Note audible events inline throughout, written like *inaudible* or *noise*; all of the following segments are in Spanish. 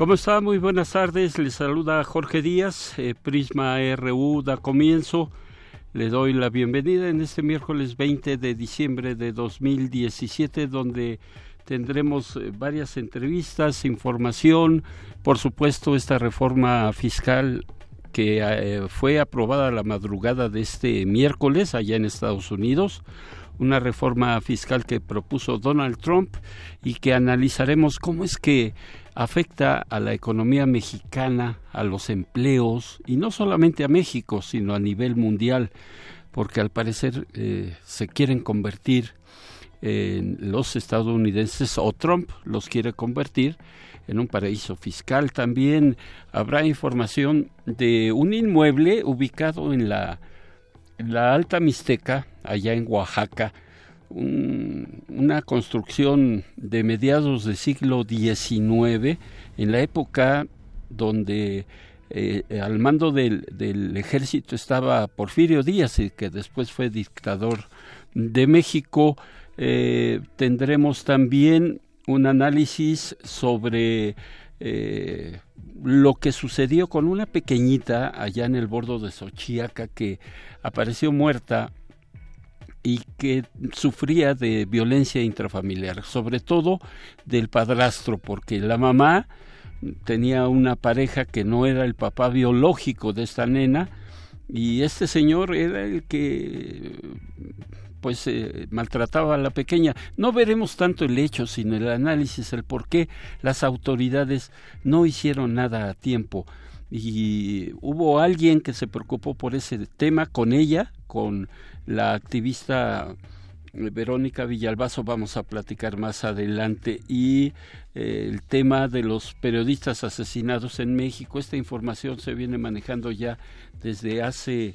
¿Cómo está? Muy buenas tardes. Les saluda Jorge Díaz. Eh, Prisma RU da comienzo. Le doy la bienvenida en este miércoles 20 de diciembre de 2017, donde tendremos eh, varias entrevistas, información, por supuesto esta reforma fiscal que eh, fue aprobada la madrugada de este miércoles allá en Estados Unidos una reforma fiscal que propuso Donald Trump y que analizaremos cómo es que afecta a la economía mexicana, a los empleos, y no solamente a México, sino a nivel mundial, porque al parecer eh, se quieren convertir en los estadounidenses, o Trump los quiere convertir en un paraíso fiscal. También habrá información de un inmueble ubicado en la la Alta Mixteca, allá en Oaxaca, una construcción de mediados del siglo XIX, en la época donde eh, al mando del, ejército estaba Porfirio Díaz, que después fue dictador de México. Eh, tendremos también un análisis sobre eh, lo que sucedió con una pequeñita allá en el bordo de Xochiaca que apareció muerta y que sufría de violencia intrafamiliar, sobre todo del padrastro, porque la mamá tenía una pareja que no era el papá biológico de esta nena y este señor era el que pues eh, maltrataba a la pequeña. No veremos tanto el hecho, sino el análisis, el por qué las autoridades no hicieron nada a tiempo. Y hubo alguien que se preocupó por ese tema con ella, con la activista eh, Verónica Villalbazo vamos a platicar más adelante y eh, el tema de los periodistas asesinados en México. Esta información se viene manejando ya desde hace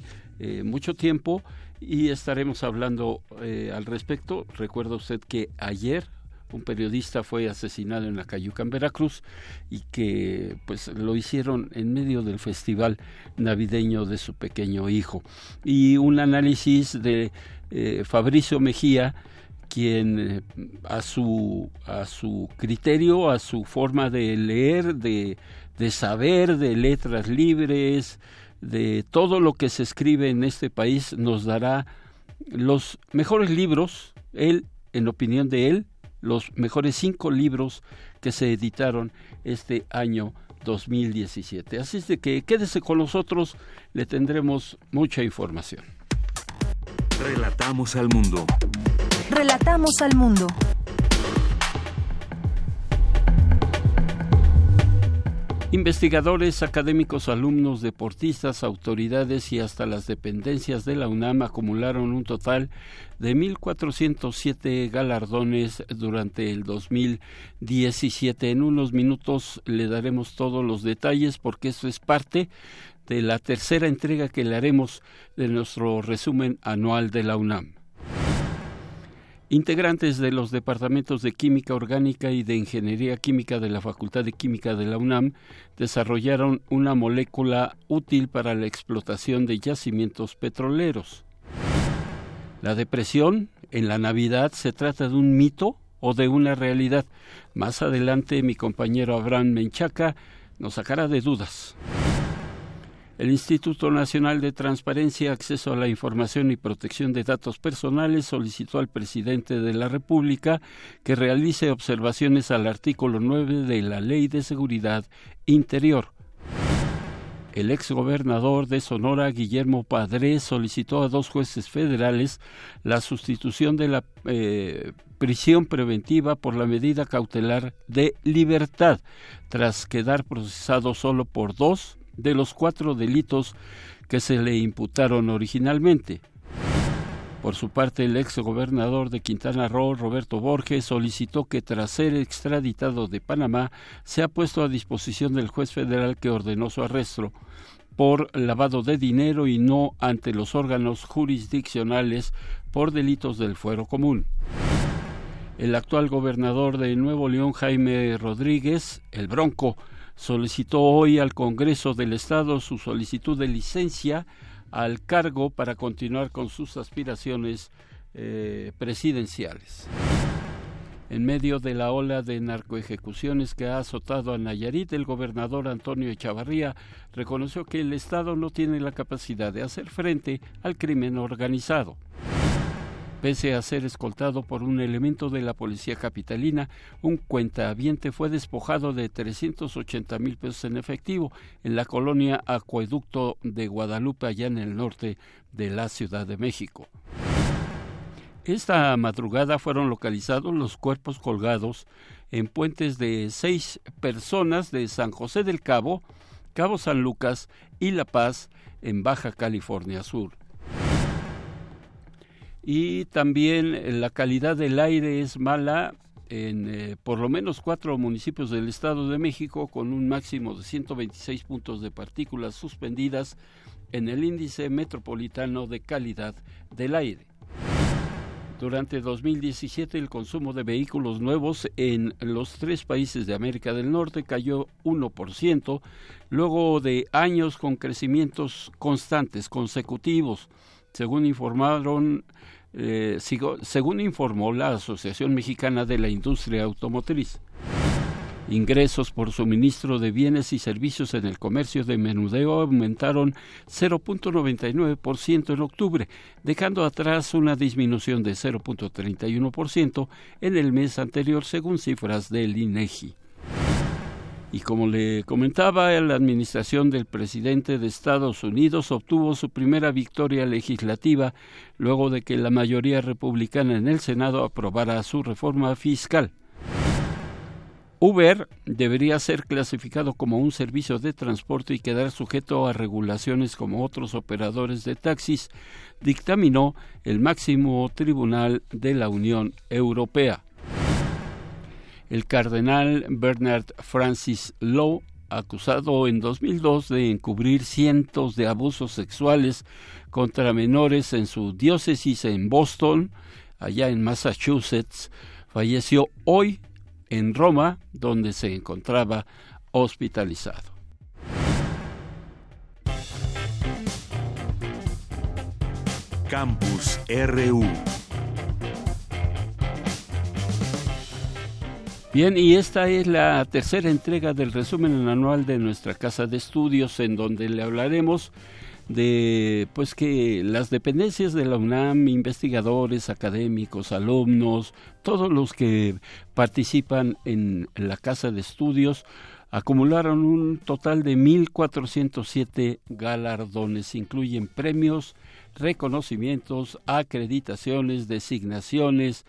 mucho tiempo y estaremos hablando eh, al respecto. Recuerda usted que ayer un periodista fue asesinado en la Cayuca, en Veracruz, y que pues lo hicieron en medio del festival navideño de su pequeño hijo. Y un análisis de eh, Fabricio Mejía, quien eh, a su a su criterio, a su forma de leer, de, de saber, de letras libres, de todo lo que se escribe en este país nos dará los mejores libros, él, en opinión de él, los mejores cinco libros que se editaron este año 2017. Así es de que quédese con nosotros, le tendremos mucha información. Relatamos al mundo. Relatamos al mundo. Investigadores, académicos, alumnos, deportistas, autoridades y hasta las dependencias de la UNAM acumularon un total de 1.407 galardones durante el 2017. En unos minutos le daremos todos los detalles porque esto es parte de la tercera entrega que le haremos de nuestro resumen anual de la UNAM. Integrantes de los departamentos de Química Orgánica y de Ingeniería Química de la Facultad de Química de la UNAM desarrollaron una molécula útil para la explotación de yacimientos petroleros. La depresión en la Navidad se trata de un mito o de una realidad. Más adelante mi compañero Abraham Menchaca nos sacará de dudas. El Instituto Nacional de Transparencia, Acceso a la Información y Protección de Datos Personales solicitó al presidente de la República que realice observaciones al artículo 9 de la Ley de Seguridad Interior. El exgobernador de Sonora, Guillermo Padre, solicitó a dos jueces federales la sustitución de la eh, prisión preventiva por la medida cautelar de libertad, tras quedar procesado solo por dos de los cuatro delitos que se le imputaron originalmente. Por su parte, el ex gobernador de Quintana Roo, Roberto Borges, solicitó que tras ser extraditado de Panamá, sea puesto a disposición del juez federal que ordenó su arresto por lavado de dinero y no ante los órganos jurisdiccionales por delitos del fuero común. El actual gobernador de Nuevo León, Jaime Rodríguez, el Bronco, solicitó hoy al Congreso del Estado su solicitud de licencia al cargo para continuar con sus aspiraciones eh, presidenciales. En medio de la ola de narcoejecuciones que ha azotado a Nayarit, el gobernador Antonio Echavarría reconoció que el Estado no tiene la capacidad de hacer frente al crimen organizado. Pese a ser escoltado por un elemento de la policía capitalina, un cuentaviente fue despojado de 380 mil pesos en efectivo en la colonia Acueducto de Guadalupe, allá en el norte de la Ciudad de México. Esta madrugada fueron localizados los cuerpos colgados en puentes de seis personas de San José del Cabo, Cabo San Lucas y La Paz, en Baja California Sur y también la calidad del aire es mala en eh, por lo menos cuatro municipios del Estado de México con un máximo de 126 puntos de partículas suspendidas en el índice metropolitano de calidad del aire. Durante 2017 el consumo de vehículos nuevos en los tres países de América del Norte cayó 1%, luego de años con crecimientos constantes, consecutivos, según informaron eh, según informó la Asociación Mexicana de la Industria Automotriz. Ingresos por suministro de bienes y servicios en el comercio de menudeo aumentaron 0.99% en octubre, dejando atrás una disminución de 0.31% en el mes anterior según cifras del INEGI. Y como le comentaba, la administración del presidente de Estados Unidos obtuvo su primera victoria legislativa luego de que la mayoría republicana en el Senado aprobara su reforma fiscal. Uber debería ser clasificado como un servicio de transporte y quedar sujeto a regulaciones como otros operadores de taxis, dictaminó el máximo tribunal de la Unión Europea. El cardenal Bernard Francis Lowe, acusado en 2002 de encubrir cientos de abusos sexuales contra menores en su diócesis en Boston, allá en Massachusetts, falleció hoy en Roma, donde se encontraba hospitalizado. Campus RU Bien, y esta es la tercera entrega del resumen anual de nuestra casa de estudios en donde le hablaremos de pues que las dependencias de la UNAM, investigadores, académicos, alumnos, todos los que participan en la casa de estudios acumularon un total de 1.407 galardones. Incluyen premios, reconocimientos, acreditaciones, designaciones,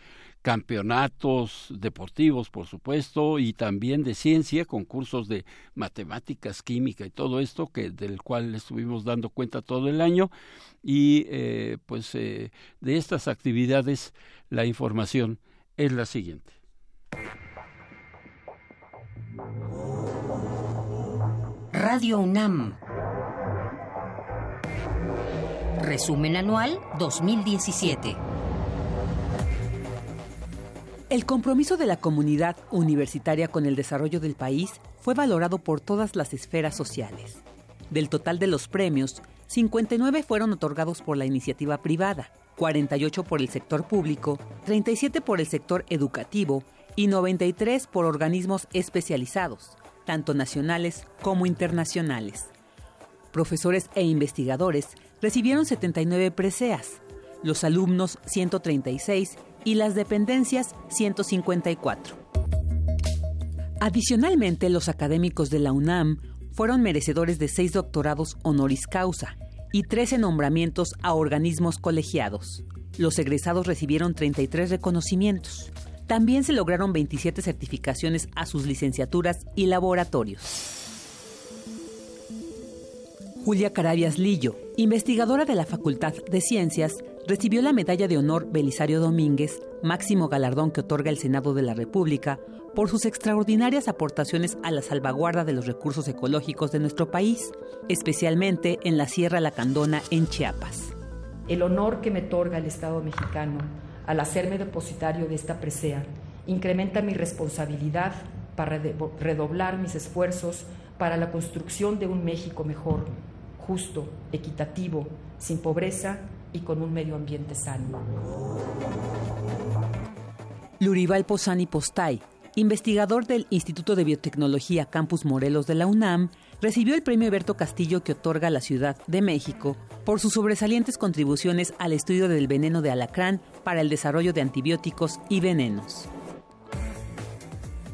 campeonatos deportivos, por supuesto, y también de ciencia, concursos de matemáticas, química y todo esto, que del cual estuvimos dando cuenta todo el año. Y eh, pues eh, de estas actividades la información es la siguiente. Radio UNAM. Resumen anual 2017. El compromiso de la comunidad universitaria con el desarrollo del país fue valorado por todas las esferas sociales. Del total de los premios, 59 fueron otorgados por la iniciativa privada, 48 por el sector público, 37 por el sector educativo y 93 por organismos especializados, tanto nacionales como internacionales. Profesores e investigadores recibieron 79 preseas, los alumnos 136 y las dependencias 154. Adicionalmente, los académicos de la UNAM fueron merecedores de seis doctorados honoris causa y 13 nombramientos a organismos colegiados. Los egresados recibieron 33 reconocimientos. También se lograron 27 certificaciones a sus licenciaturas y laboratorios. Julia Carabias Lillo, investigadora de la Facultad de Ciencias, recibió la Medalla de Honor Belisario Domínguez, máximo galardón que otorga el Senado de la República, por sus extraordinarias aportaciones a la salvaguarda de los recursos ecológicos de nuestro país, especialmente en la Sierra Lacandona en Chiapas. El honor que me otorga el Estado mexicano al hacerme depositario de esta presea incrementa mi responsabilidad para redoblar mis esfuerzos para la construcción de un México mejor, justo, equitativo, sin pobreza y con un medio ambiente sano. Lurival Posani Postay, investigador del Instituto de Biotecnología Campus Morelos de la UNAM, recibió el premio Berto Castillo que otorga la Ciudad de México por sus sobresalientes contribuciones al estudio del veneno de alacrán para el desarrollo de antibióticos y venenos.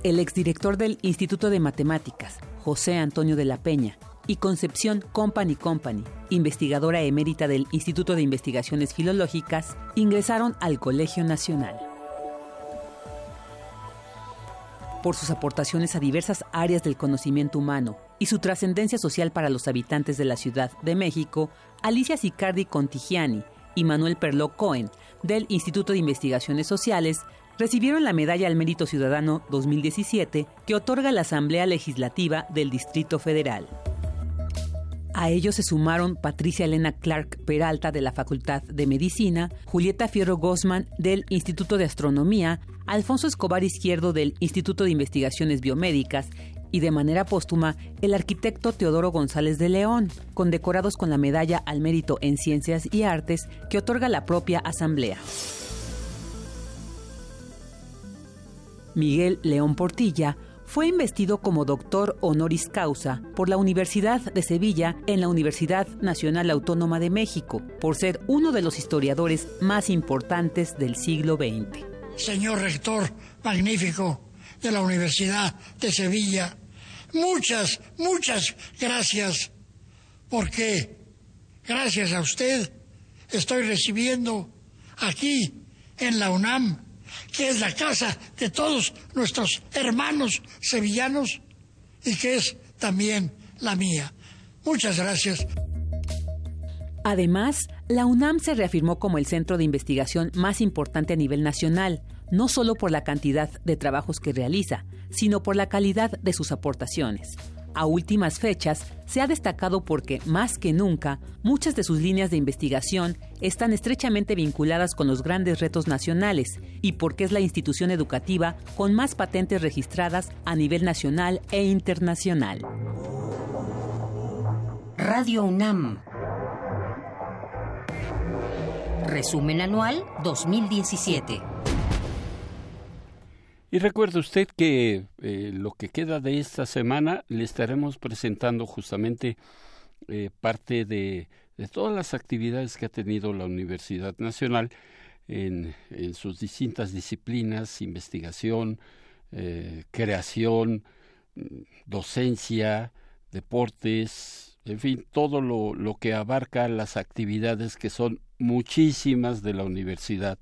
El exdirector del Instituto de Matemáticas, José Antonio de la Peña, y Concepción Company Company, investigadora emérita del Instituto de Investigaciones Filológicas, ingresaron al Colegio Nacional. Por sus aportaciones a diversas áreas del conocimiento humano y su trascendencia social para los habitantes de la Ciudad de México, Alicia Sicardi Contigiani y Manuel Perló Cohen, del Instituto de Investigaciones Sociales, recibieron la Medalla al Mérito Ciudadano 2017 que otorga la Asamblea Legislativa del Distrito Federal. A ellos se sumaron Patricia Elena Clark Peralta de la Facultad de Medicina, Julieta Fierro Gosman del Instituto de Astronomía, Alfonso Escobar Izquierdo del Instituto de Investigaciones Biomédicas y de manera póstuma el arquitecto Teodoro González de León, condecorados con la Medalla al Mérito en Ciencias y Artes que otorga la propia Asamblea. Miguel León Portilla fue investido como doctor honoris causa por la Universidad de Sevilla en la Universidad Nacional Autónoma de México, por ser uno de los historiadores más importantes del siglo XX. Señor rector magnífico de la Universidad de Sevilla, muchas, muchas gracias, porque gracias a usted estoy recibiendo aquí en la UNAM que es la casa de todos nuestros hermanos sevillanos y que es también la mía. Muchas gracias. Además, la UNAM se reafirmó como el centro de investigación más importante a nivel nacional, no solo por la cantidad de trabajos que realiza, sino por la calidad de sus aportaciones a últimas fechas se ha destacado porque, más que nunca, muchas de sus líneas de investigación están estrechamente vinculadas con los grandes retos nacionales y porque es la institución educativa con más patentes registradas a nivel nacional e internacional. Radio UNAM. Resumen anual 2017. Y recuerde usted que eh, lo que queda de esta semana le estaremos presentando justamente eh, parte de, todas las actividades que ha tenido la Universidad Nacional en, sus distintas disciplinas, investigación, eh, creación, docencia, deportes, en fin, todo lo, lo que abarca las actividades que son muchísimas de la universidad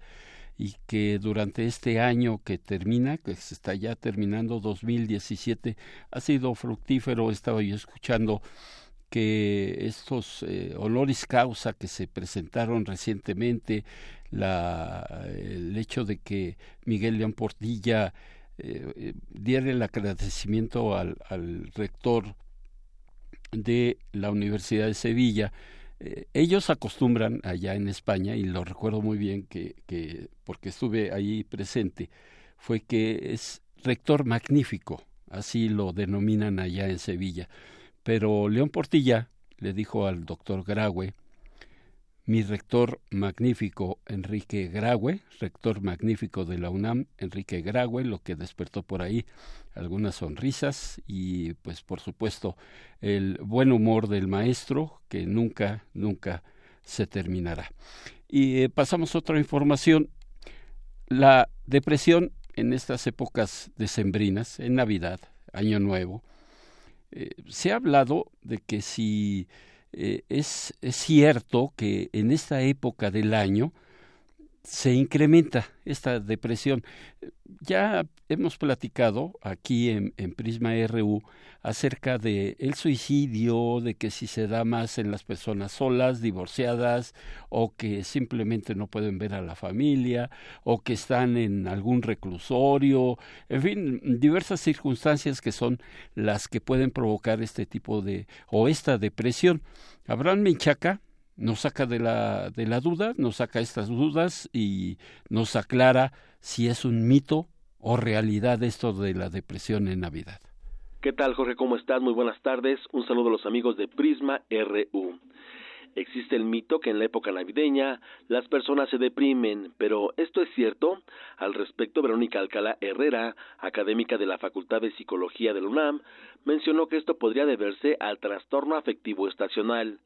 y que durante este año que termina, que se está ya terminando 2017, ha sido fructífero. Estaba yo escuchando que estos eh, honoris causa que se presentaron recientemente, el hecho de que Miguel León Portilla eh, eh, diera el agradecimiento al rector de la Universidad de Sevilla, eh, ellos acostumbran allá en España, y lo recuerdo muy bien que, que, porque estuve ahí presente, fue que es rector magnífico, así lo denominan allá en Sevilla. Pero León Portilla le dijo al doctor Graue, mi rector magnífico Enrique Graue, rector magnífico de la UNAM, Enrique Graue, lo que despertó por ahí algunas sonrisas y pues por supuesto el buen humor del maestro que nunca, nunca se terminará. Y eh, pasamos a otra información. La depresión en estas épocas decembrinas, en Navidad, Año Nuevo, eh, se ha hablado de que si eh, es, es cierto que en esta época del año se incrementa esta depresión. Ya hemos platicado aquí en, Prisma RU acerca de el suicidio, de que si se da más en las personas solas, divorciadas, o que simplemente no pueden ver a la familia, o que están en algún reclusorio, en fin, diversas circunstancias que son las que pueden provocar este tipo de o esta depresión. Abraham Menchaca nos saca de la, de la duda, nos saca estas dudas y nos aclara si es un mito o realidad esto de la depresión en Navidad. ¿Qué tal, Jorge? ¿Cómo estás? Muy buenas tardes. Un saludo a los amigos de Prisma RU. Existe el mito que en la época navideña las personas se deprimen, pero ¿esto es cierto? Al respecto, Verónica Alcalá Herrera, académica de la Facultad de Psicología de la UNAM, mencionó que esto podría deberse al trastorno afectivo estacional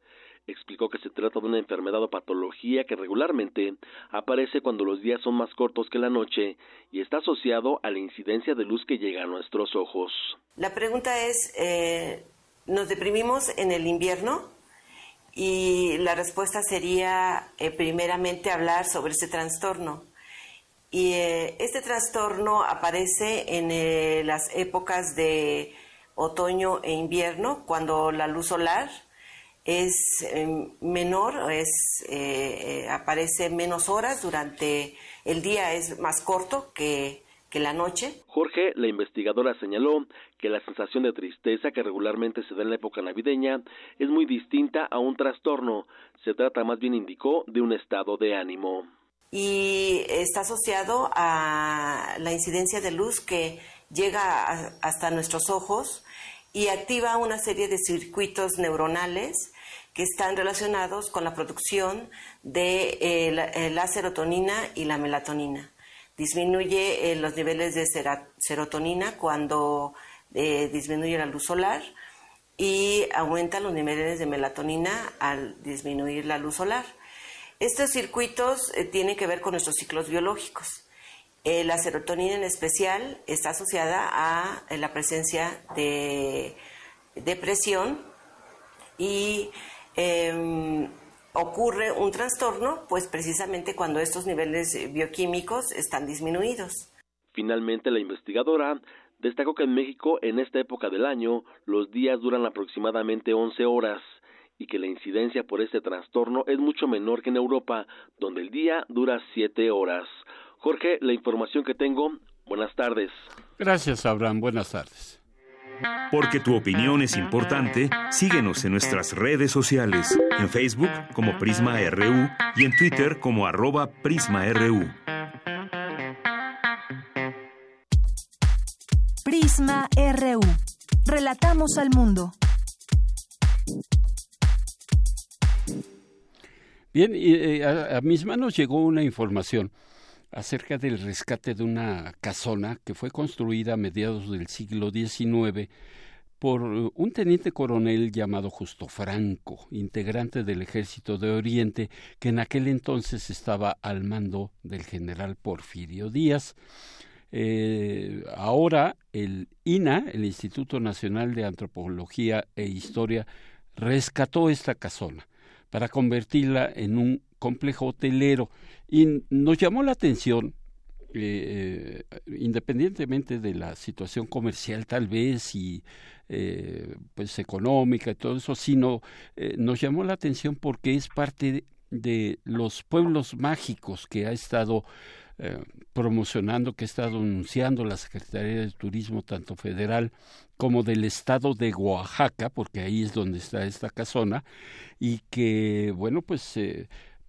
explicó que se trata de una enfermedad o patología que regularmente aparece cuando los días son más cortos que la noche y está asociado a la incidencia de luz que llega a nuestros ojos. La pregunta es, eh, ¿nos deprimimos en el invierno? Y la respuesta sería, eh, primeramente, hablar sobre ese trastorno. Y eh, este trastorno aparece en las épocas de otoño e invierno, cuando la luz solar es em, menor, es, eh, eh, aparece menos horas durante el día, es más corto que, que la noche. Jorge, la investigadora, señaló que la sensación de tristeza que regularmente se da en la época navideña es muy distinta a un trastorno. Se trata, más bien indicó, de un estado de ánimo. Y está asociado a la incidencia de luz que llega hasta nuestros ojos y activa una serie de circuitos neuronales que están relacionados con la producción de eh, eh, la, serotonina y la melatonina. Disminuye eh, los niveles de serotonina cuando disminuye la luz solar y aumenta los niveles de melatonina al disminuir la luz solar. Estos circuitos tienen que ver con nuestros ciclos biológicos. la serotonina en especial está asociada a la presencia de depresión y Em, ocurre un trastorno, pues precisamente cuando estos niveles bioquímicos están disminuidos. Finalmente, la investigadora destacó que en México, en esta época del año, los días duran aproximadamente 11 horas y que la incidencia por este trastorno es mucho menor que en Europa, donde el día dura 7 horas. Jorge, la información que tengo. Buenas tardes. Gracias, Abraham. Buenas tardes. Porque tu opinión es importante, síguenos en nuestras redes sociales, en Facebook como Prisma RU y en Twitter como arroba PrismaRU. Prisma RU. Relatamos al mundo. Bien, eh, a mis manos llegó una información acerca del rescate de una casona que fue construida a mediados del siglo XIX por un teniente coronel llamado Justo Franco, integrante del ejército de Oriente, que en aquel entonces estaba al mando del general Porfirio Díaz. Eh, ahora el INA, el Instituto Nacional de Antropología e Historia, rescató esta casona para convertirla en un complejo hotelero y nos llamó la atención, eh, independientemente de la situación comercial tal vez y eh, pues económica y todo eso, sino eh, nos llamó la atención porque es parte de, los pueblos mágicos que ha estado promocionando, que ha estado anunciando la Secretaría de Turismo, tanto federal como del estado de Oaxaca, porque ahí es donde está esta casona, y que, bueno, pues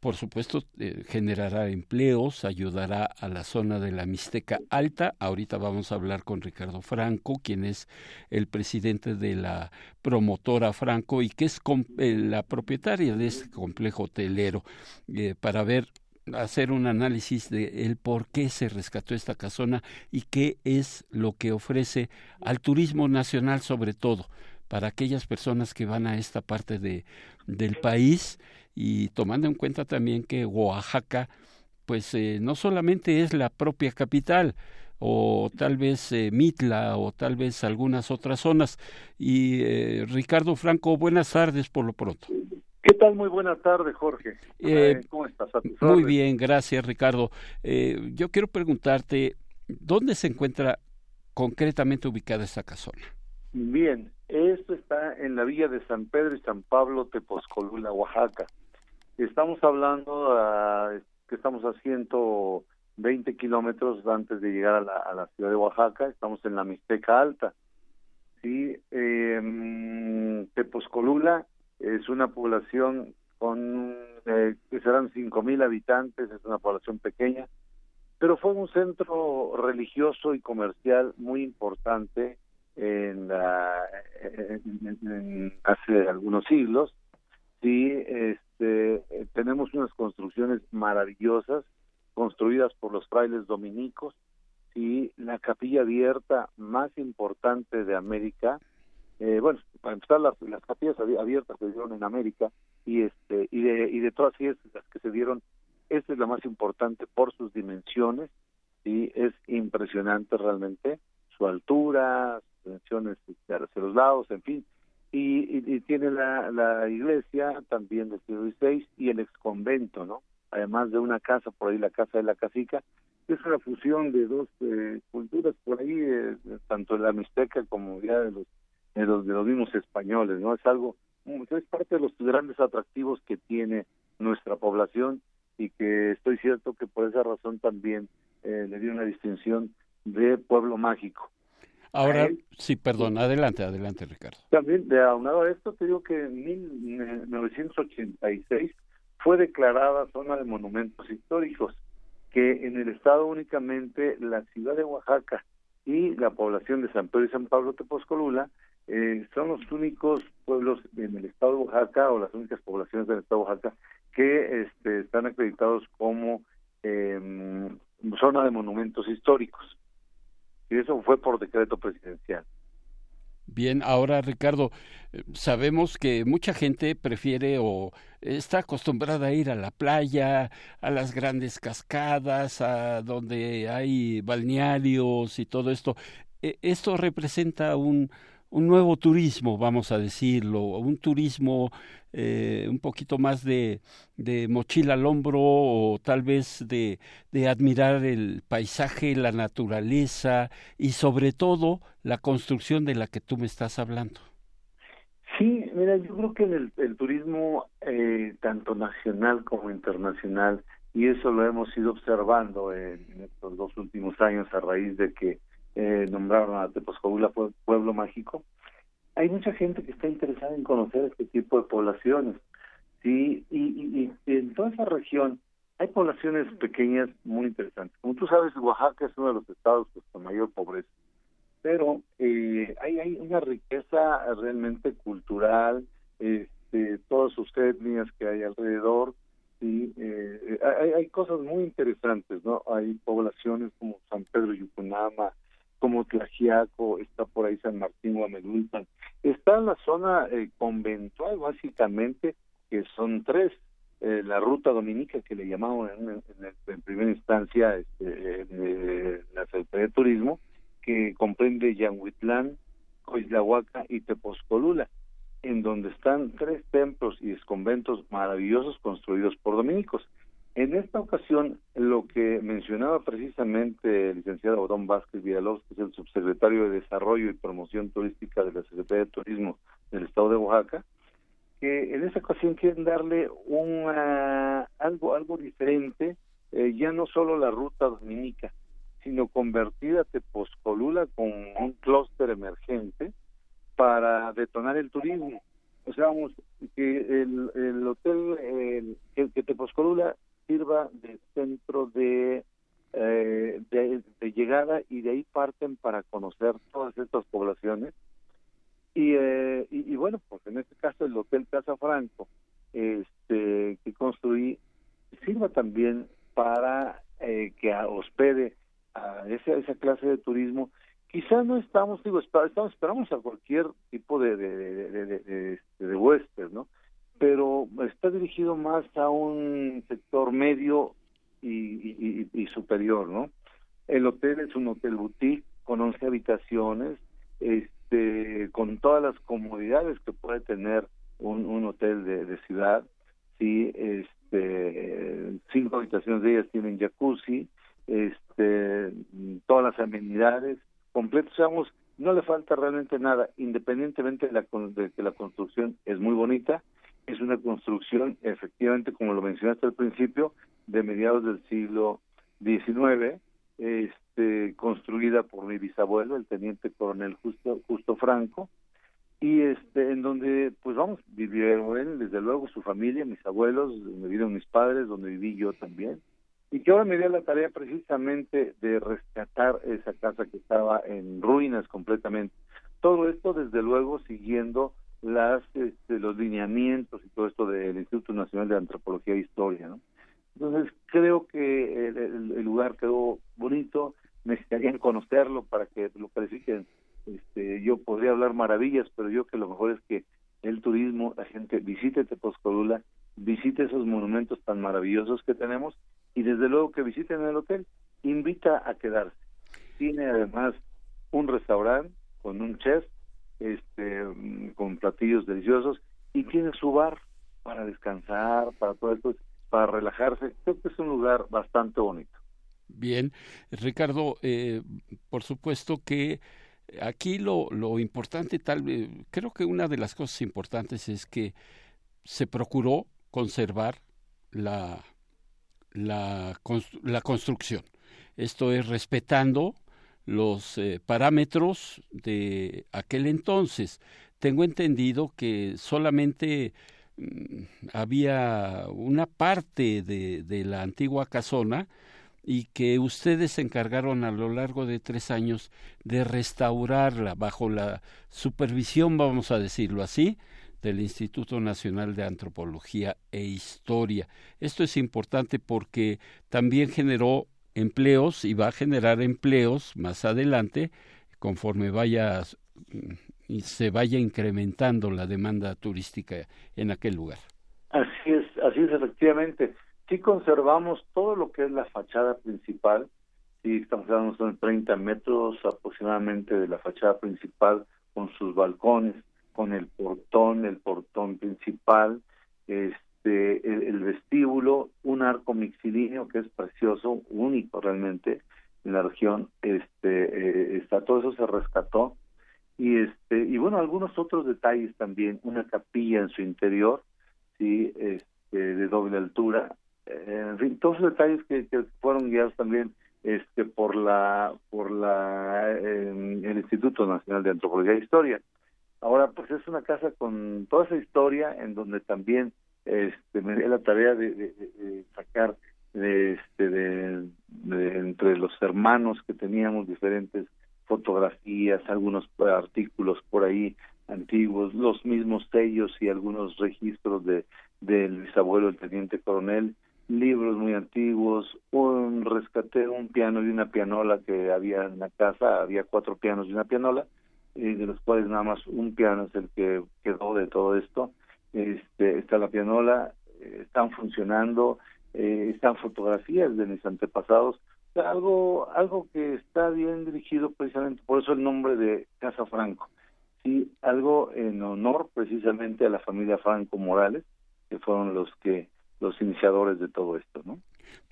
por supuesto, eh, generará empleos, ayudará a la zona de la Mixteca Alta. Ahorita vamos a hablar con Ricardo Franco, quien es el presidente de la promotora Franco y que es eh, la propietaria de este complejo hotelero, eh, para ver hacer un análisis de el por qué se rescató esta casona y qué es lo que ofrece al turismo nacional sobre todo para aquellas personas que van a esta parte de, del país y tomando en cuenta también que Oaxaca pues eh, no solamente es la propia capital o tal vez eh, Mitla o tal vez algunas otras zonas y eh, Ricardo Franco buenas tardes por lo pronto ¿Qué tal? Muy buena tarde, Jorge. Eh, ¿Cómo estás? muy bien, gracias, Ricardo. Eh, yo quiero preguntarte, ¿dónde se encuentra concretamente ubicada esta casona? Bien, esto está en la villa de San Pedro y San Pablo, Tepozcolula, Oaxaca. Estamos hablando que estamos a 120 kilómetros antes de llegar a la, a la, ciudad de Oaxaca. Estamos en la Mixteca Alta. Sí, eh, Tepozcolula es una población con eh, que serán cinco mil habitantes, es una población pequeña, pero fue un centro religioso y comercial muy importante en, la, hace algunos siglos. Sí, este, tenemos unas construcciones maravillosas construidas por los frailes dominicos y la capilla abierta más importante de América eh, bueno, para empezar las, las capillas abiertas se dieron en América y este y de y de todas las que se dieron esta es la más importante por sus dimensiones y es impresionante realmente su altura, sus dimensiones hacia los lados, en fin. Y, y, tiene la, la iglesia también del siglo XVI y el exconvento, ¿no? Además de una casa, por ahí la casa de la casica, es una fusión de dos eh, culturas por ahí, eh, tanto la mixteca como ya de los de los, de los mismos españoles, ¿no? Es algo, es parte de los grandes atractivos que tiene nuestra población y que estoy cierto que por esa razón también eh, le dio una distinción de pueblo mágico. Ahora, sí, perdón, adelante, adelante, Ricardo. También, de aunado a esto, te digo que en 1986 fue declarada zona de monumentos históricos, que en el estado únicamente la ciudad de Oaxaca y la población de San Pedro y San Pablo Tepozcolula eh, son los únicos pueblos en el estado de Oaxaca o las únicas poblaciones del estado de Oaxaca que este, están acreditados como eh, zona de monumentos históricos. Y eso fue por decreto presidencial. Bien, ahora Ricardo, eh, sabemos que mucha gente prefiere o está acostumbrada a ir a la playa, a las grandes cascadas, a donde hay balnearios y todo esto. E, esto representa un, un nuevo turismo, vamos a decirlo, un turismo eh, un poquito más de, de, mochila al hombro o tal vez de, de admirar el paisaje, la naturaleza y sobre todo la construcción de la que tú me estás hablando. Sí, mira, yo creo que el, el turismo, eh, tanto nacional como internacional, y eso lo hemos ido observando en, estos dos últimos años a raíz de que eh, nombraron a Tepozcogula pueblo mágico, hay mucha gente que está interesada en conocer este tipo de poblaciones. Sí, y, en toda esa región hay poblaciones pequeñas muy interesantes. Como tú sabes, Oaxaca es uno de los estados pues, con mayor pobreza, pero eh, hay, hay una riqueza realmente cultural, este, todas sus etnias que hay alrededor, sí, eh, hay, hay cosas muy interesantes, ¿no? Hay poblaciones como San Pedro Yucunama, como Tlajiaco, está por ahí San Martín Guamedulpan, está en la zona eh, conventual básicamente, que son tres, eh, la ruta dominica que le llamamos en, primera instancia este, la Secretaría de Turismo, que comprende Yanhuitlán, Coislahuaca y Tepozcolula, en donde están tres templos y conventos maravillosos construidos por dominicos. En esta ocasión, lo que mencionaba precisamente el licenciado Don Vázquez Villalobos, que es el subsecretario de Desarrollo y Promoción Turística de la Secretaría de Turismo del Estado de Oaxaca, que en esta ocasión quieren darle un algo algo diferente, eh, ya no solo la ruta dominica, sino convertir a Tepozcolula como un clúster emergente para detonar el turismo. O sea, vamos, que el, el hotel, el, que, que Tepozcolula sirva de centro de, eh, de, llegada y de ahí parten para conocer todas estas poblaciones. Y, eh, y, bueno, pues en este caso el Hotel Casa Franco, este, que construí, sirva también para eh, que huspede a esa, esa clase de turismo. Quizá no estamos, digo, estamos, esperamos a cualquier tipo de, de, de, de, de, de, ¿no? Pero está dirigido más a un sector medio y, superior, ¿no? El hotel es un hotel boutique con 11 habitaciones, este, con todas las comodidades que puede tener un, hotel de, ciudad, sí, este, cinco habitaciones de ellas tienen jacuzzi, este, todas las amenidades completas, digamos, no le falta realmente nada, independientemente de, la, de que la construcción es muy bonita, es una construcción, efectivamente, como lo mencionaste al principio, de mediados del siglo XIX, este, construida por mi bisabuelo, el teniente coronel Justo, Justo Franco, y este, en donde, pues vamos, vivieron él, desde luego, su familia, mis abuelos, donde vivieron mis padres, donde viví yo también, y que ahora me dio la tarea precisamente de rescatar esa casa que estaba en ruinas completamente. Todo esto, desde luego, siguiendo las este, los lineamientos y todo esto del Instituto Nacional de Antropología e Historia, ¿no? Entonces creo que el, lugar quedó bonito, necesitarían conocerlo para que lo califiquen. Este, yo podría hablar maravillas, pero yo que lo mejor es que el turismo, la gente visite Tepozcolula, visite esos monumentos tan maravillosos que tenemos y desde luego que visiten el hotel, invita a quedarse. Tiene además un restaurante con un chef, este, con platillos deliciosos y tiene su bar para descansar, para todo esto para relajarse. Creo que es un lugar bastante bonito. Bien, Ricardo, eh, por supuesto que aquí lo, importante, tal vez, creo que una de las cosas importantes es que se procuró conservar la, la, la construcción. Esto es respetando los eh, parámetros de aquel entonces. Tengo entendido que solamente Mm, había una parte de, la antigua casona y que ustedes se encargaron a lo largo de tres años de restaurarla bajo la supervisión, vamos a decirlo así, del Instituto Nacional de Antropología e Historia. Esto es importante porque también generó empleos y va a generar empleos más adelante conforme vaya se vaya incrementando la demanda turística en aquel lugar. Así es, así es efectivamente. Sí conservamos todo lo que es la fachada principal, sí estamos hablando de 30 metros aproximadamente de la fachada principal con sus balcones, con el portón, el portón principal, este, el, vestíbulo, un arco mixilíneo que es precioso, único realmente en la región, este, eh, está todo eso se rescató. Y este y bueno algunos otros detalles también. Una capilla en su interior sí este de doble altura en fin todos los detalles que, fueron guiados también este por la por la el Instituto Nacional de Antropología e Historia. Ahora pues es una casa con toda esa historia en donde también este me dio la tarea de, sacar de, este de, entre los hermanos que teníamos diferentes fotografías, algunos artículos por ahí antiguos, los mismos sellos y algunos registros de del bisabuelo del teniente coronel, libros muy antiguos, un rescate un piano y una pianola que había en la casa, había cuatro pianos y una pianola, de los cuales nada más un piano es el que quedó de todo esto. Este, está la pianola, eh, están funcionando, eh, están fotografías de mis antepasados, algo algo que está bien dirigido precisamente por eso el nombre de Casa Franco sí algo en honor precisamente a la familia Franco Morales que fueron los que los iniciadores de todo esto no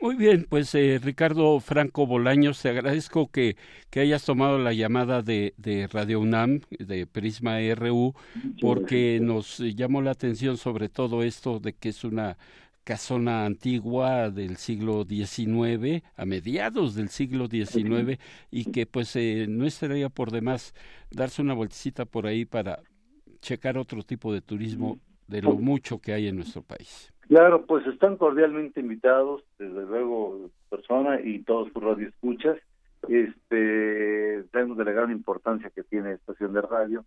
muy bien, pues eh, Ricardo Franco Bolaños, te agradezco que, que hayas tomado la llamada de, de Radio UNAM, de Prisma RU, porque nos llamó la atención sobre todo esto de que es una casona antigua del siglo XIX, a mediados del siglo XIX, y que pues eh, no estaría por demás darse una vueltecita por ahí para checar otro tipo de turismo de lo mucho que hay en nuestro país. Claro, pues están cordialmente invitados, desde luego, persona y todos sus radioescuchas. Este, tenemos de la gran importancia que tiene estación de radio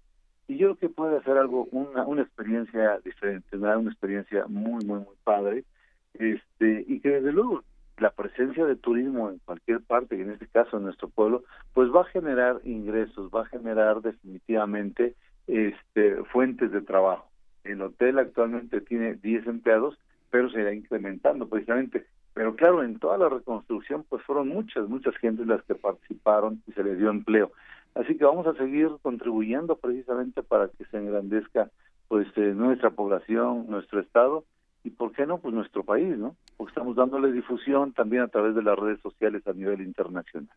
y yo creo que puede hacer algo, una, una experiencia diferente, una, una experiencia muy, muy, muy padre, este, y que desde luego la presencia de turismo en cualquier parte, y en este caso en nuestro pueblo, pues va a generar ingresos, va a generar definitivamente este, fuentes de trabajo. El hotel actualmente tiene 10 empleados, pero se irá incrementando precisamente. Pero claro, en toda la reconstrucción, pues fueron muchas, muchas gentes las que participaron y se les dio empleo. Así que vamos a seguir contribuyendo precisamente para que se engrandezca pues eh, nuestra población nuestro estado y por qué no, pues nuestro país, ¿no? Porque estamos dándole difusión también a través de las redes sociales a nivel internacional.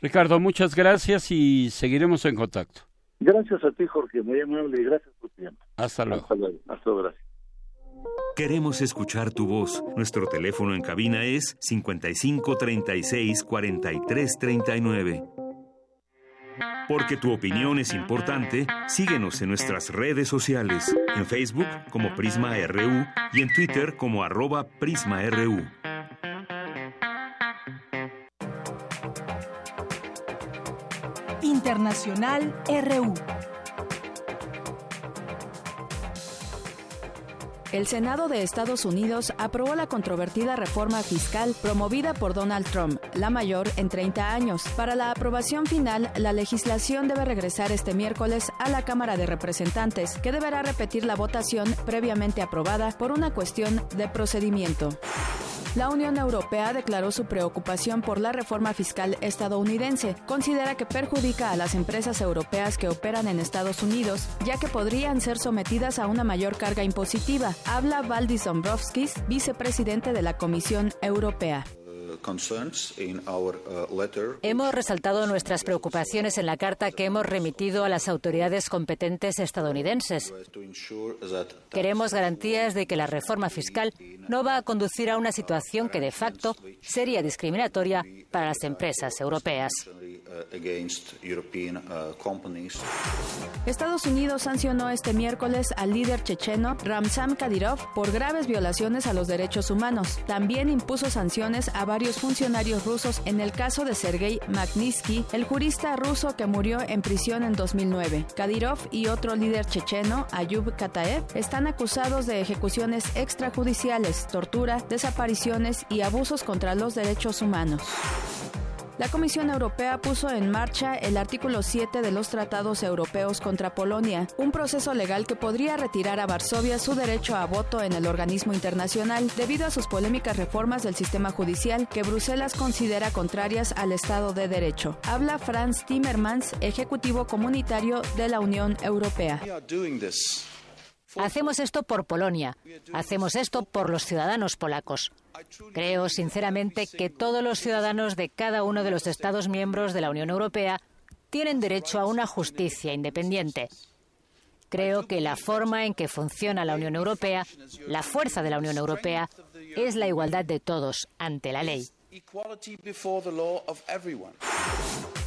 Ricardo, muchas gracias y seguiremos en contacto. Gracias a ti, Jorge, muy amable y gracias por tu tiempo. Hasta luego. Hasta luego, hasta luego gracias. Queremos escuchar tu voz. Nuestro teléfono en cabina es 55 36 43 39. Porque tu opinión es importante, síguenos en nuestras redes sociales, en Facebook como Prisma RU y en Twitter como arroba PrismaRU. Internacional RU. El Senado de Estados Unidos aprobó la controvertida reforma fiscal promovida por Donald Trump, la mayor en 30 años. Para la aprobación final, la legislación debe regresar este miércoles a la Cámara de Representantes, que deberá repetir la votación previamente aprobada por una cuestión de procedimiento. La Unión Europea declaró su preocupación por la reforma fiscal estadounidense. Considera que perjudica a las empresas europeas que operan en Estados Unidos, ya que podrían ser sometidas a una mayor carga impositiva. Habla Valdis Dombrovskis, vicepresidente de la Comisión Europea. Hemos resaltado nuestras preocupaciones en la carta que hemos remitido a las autoridades competentes estadounidenses. Queremos garantías de que la reforma fiscal no va a conducir a una situación que de facto sería discriminatoria para las empresas europeas. Estados Unidos sancionó este miércoles al líder checheno Ramzan Kadyrov por graves violaciones a los derechos humanos. También impuso sanciones a varios funcionarios rusos en el caso de Sergei Magnitsky, el jurista ruso que murió en prisión en 2009. Kadyrov y otro líder checheno, Ayub Kataev, están acusados de ejecuciones extrajudiciales, tortura, desapariciones y abusos contra los derechos humanos. La Comisión Europea puso en marcha el artículo 7 de los tratados europeos contra Polonia, un proceso legal que podría retirar a Varsovia su derecho a voto en el organismo internacional debido a sus polémicas reformas del sistema judicial que Bruselas considera contrarias al Estado de Derecho. Habla Franz Timmermans, ejecutivo comunitario de la Unión Europea. Hacemos esto por Polonia, hacemos esto por los ciudadanos polacos. Creo sinceramente que todos los ciudadanos de cada uno de los Estados miembros de la Unión Europea tienen derecho a una justicia independiente. Creo que la forma en que funciona la Unión Europea, la fuerza de la Unión Europea, es la igualdad de todos ante la ley.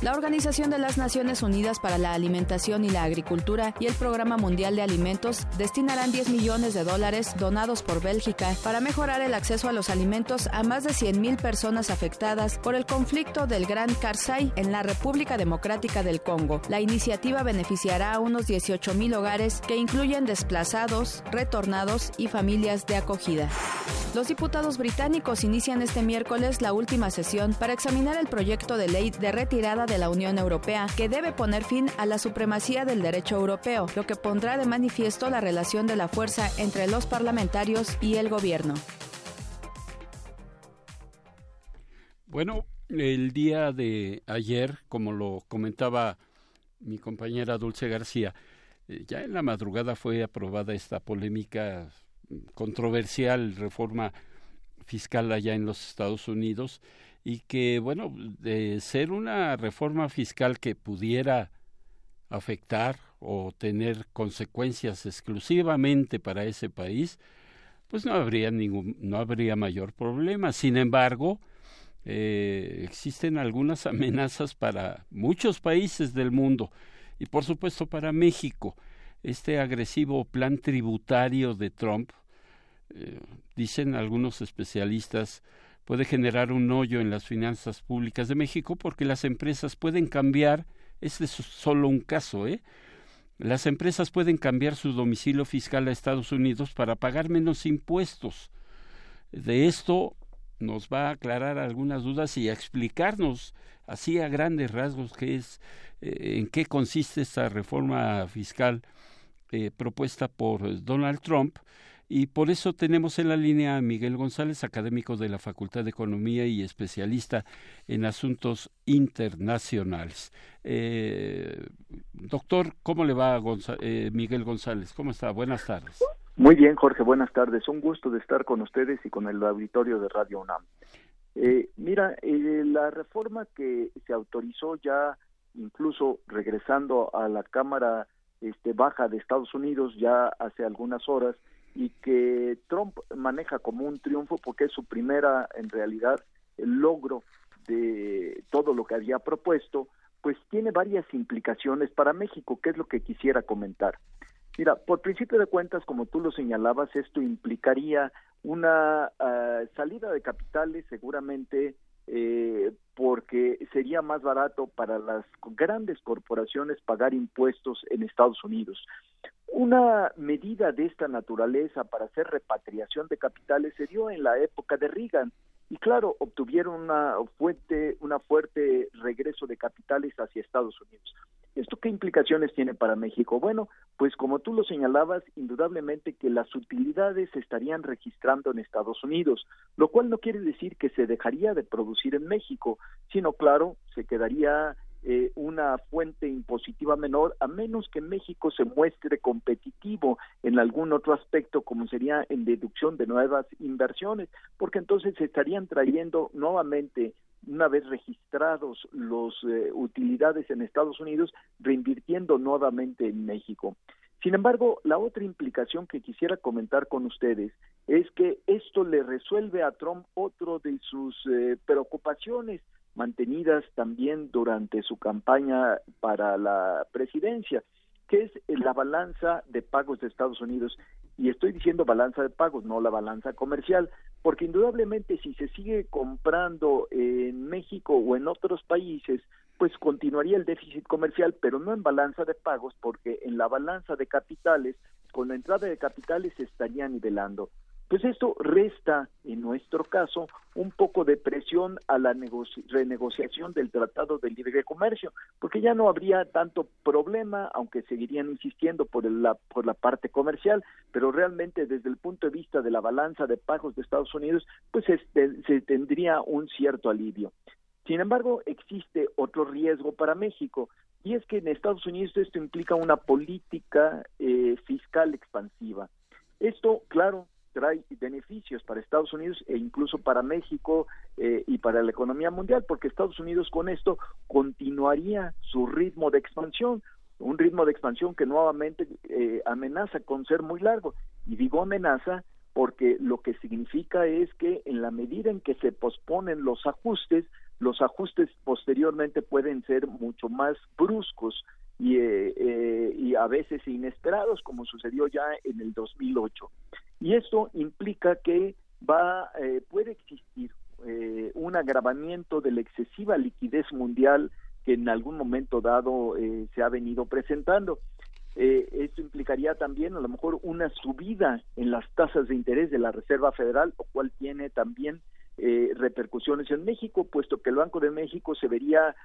La Organización de las Naciones Unidas para la Alimentación y la Agricultura y el Programa Mundial de Alimentos destinarán 10 millones de dólares donados por Bélgica para mejorar el acceso a los alimentos a más de 100.000 personas afectadas por el conflicto del Gran Karsai en la República Democrática del Congo. La iniciativa beneficiará a unos 18.000 hogares que incluyen desplazados, retornados y familias de acogida. Los diputados británicos inician este miércoles la última sesión para examinar el proyecto de ley de retirada de la Unión Europea que debe poner fin a la supremacía del derecho europeo, lo que pondrá de manifiesto la relación de la fuerza entre los parlamentarios y el gobierno. Bueno, el día de ayer, como lo comentaba mi compañera Dulce García, eh, ya en la madrugada fue aprobada esta polémica controversial reforma fiscal allá en los Estados Unidos y que, bueno, de ser una reforma fiscal que pudiera afectar o tener consecuencias exclusivamente para ese país, pues no habría ningún, no habría mayor problema. Sin embargo, eh, existen algunas *laughs* amenazas para muchos países del mundo y por supuesto para México. Este agresivo plan tributario de Trump, eh, dicen algunos especialistas, puede generar un hoyo en las finanzas públicas de México porque las empresas pueden cambiar, este es solo un caso, ¿eh? Las empresas pueden cambiar su domicilio fiscal a Estados Unidos para pagar menos impuestos. De esto nos va a aclarar algunas dudas y a explicarnos así a grandes rasgos qué es, eh, en qué consiste esta reforma fiscal eh, propuesta por Donald Trump y por eso tenemos en la línea a Miguel González, académico de la Facultad de Economía y especialista en asuntos internacionales. Eh, doctor, ¿cómo le va a eh, Miguel González? ¿Cómo está? Buenas tardes. Muy bien, Jorge, buenas tardes. Un gusto de estar con ustedes y con el auditorio de Radio UNAM. Eh, mira, eh, la reforma que se autorizó ya, incluso regresando a la Cámara este, Baja de Estados Unidos ya hace algunas horas, y que Trump maneja como un triunfo porque es su primera, en realidad, el logro de todo lo que había propuesto, pues tiene varias implicaciones para México, que es lo que quisiera comentar. Mira, por principio de cuentas, como tú lo señalabas, esto implicaría una ah, salida de capitales seguramente eh, porque sería más barato para las grandes corporaciones pagar impuestos en Estados Unidos. Una medida de esta naturaleza para hacer repatriación de capitales se dio en la época de Reagan y claro, obtuvieron una fuerte, una fuerte regreso de capitales hacia Estados Unidos. ¿Esto qué implicaciones tiene para México? Bueno, pues como tú lo señalabas, indudablemente que las utilidades se estarían registrando en Estados Unidos, lo cual no quiere decir que se dejaría de producir en México, sino claro, se quedaría eh, una fuente impositiva menor, a menos que México se muestre competitivo en algún otro aspecto, como sería en deducción de nuevas inversiones, porque entonces se estarían trayendo nuevamente una vez registrados los eh, utilidades en Estados Unidos, reinvirtiendo nuevamente en México. Sin embargo, la otra implicación que quisiera comentar con ustedes es que esto le resuelve a Trump otro de sus eh, preocupaciones mantenidas también durante su campaña para la presidencia, que es la balanza de pagos de Estados Unidos. Y estoy diciendo balanza de pagos, no la balanza comercial, porque indudablemente si se sigue comprando en México o en otros países, pues continuaría el déficit comercial, pero no en balanza de pagos, porque en la balanza de capitales, con la entrada de capitales se estaría nivelando pues esto resta, en nuestro caso, un poco de presión a la renegociación del Tratado de Libre Comercio, porque ya no habría tanto problema, aunque seguirían insistiendo por la, por la parte comercial, pero realmente desde el punto de vista de la balanza de pagos de Estados Unidos, pues este, se tendría un cierto alivio. Sin embargo, existe otro riesgo para México, y es que en Estados Unidos esto implica una política eh, fiscal expansiva. Esto, claro, trae beneficios para Estados Unidos e incluso para México eh, y para la economía mundial, porque Estados Unidos con esto continuaría su ritmo de expansión, un ritmo de expansión que nuevamente eh, amenaza con ser muy largo. Y digo amenaza porque lo que significa es que en la medida en que se posponen los ajustes, los ajustes posteriormente pueden ser mucho más bruscos y, eh, y a veces inesperados, como sucedió ya en el 2008. Y esto implica que va, eh, puede existir eh, un agravamiento de la excesiva liquidez mundial que en algún momento dado eh, se ha venido presentando. esto implicaría también a lo mejor una subida en las tasas de interés de la Reserva Federal, lo cual tiene también repercusiones en México, puesto que el Banco de México se vería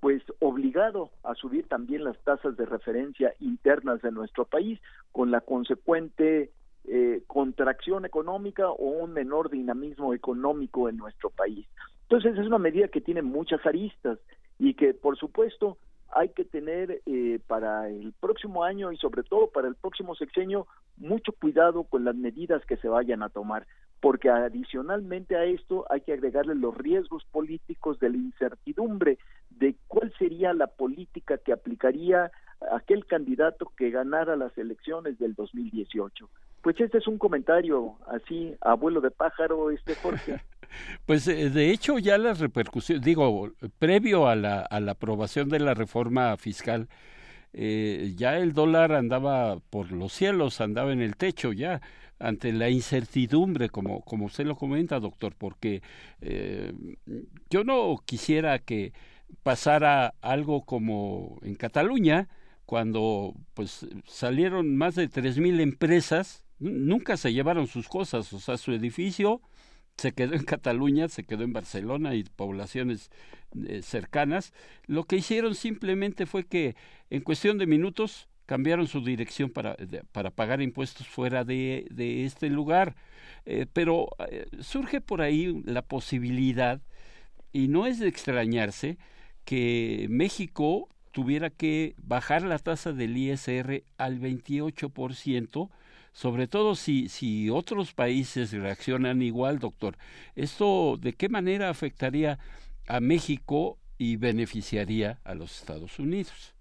pues obligado a subir también las tasas de referencia internas de nuestro país, con la consecuente eh, contracción económica o un menor dinamismo económico en nuestro país. Entonces es una medida que tiene muchas aristas y que por supuesto hay que tener eh, para el próximo año y sobre todo para el próximo sexenio mucho cuidado con las medidas que se vayan a tomar, porque adicionalmente a esto hay que agregarle los riesgos políticos de la incertidumbre de cuál sería la política que aplicaría aquel candidato que ganara las elecciones del 2018. Pues este es un comentario así, abuelo de pájaro, este Jorge. *laughs* Pues eh, de hecho ya las repercusiones, digo, previo a la, a la aprobación de la reforma fiscal, eh, ya el dólar andaba por los cielos, andaba en el techo ya ante la incertidumbre, como, como usted lo comenta, doctor, porque eh, yo no quisiera que pasara algo como en Cataluña, cuando pues salieron más de tres mil empresas, nunca se llevaron sus cosas, o sea, su edificio se quedó en Cataluña, se quedó en Barcelona y poblaciones eh, cercanas. Lo que hicieron simplemente fue que en cuestión de minutos cambiaron su dirección para, para pagar impuestos fuera de, de este lugar. Eh, pero eh, surge por ahí la posibilidad, y no es de extrañarse, que México tuviera que bajar la tasa del ISR al 28%, sobre todo si, si otros países reaccionan igual, doctor. ¿Esto de qué manera afectaría a México y beneficiaría a los Estados Unidos?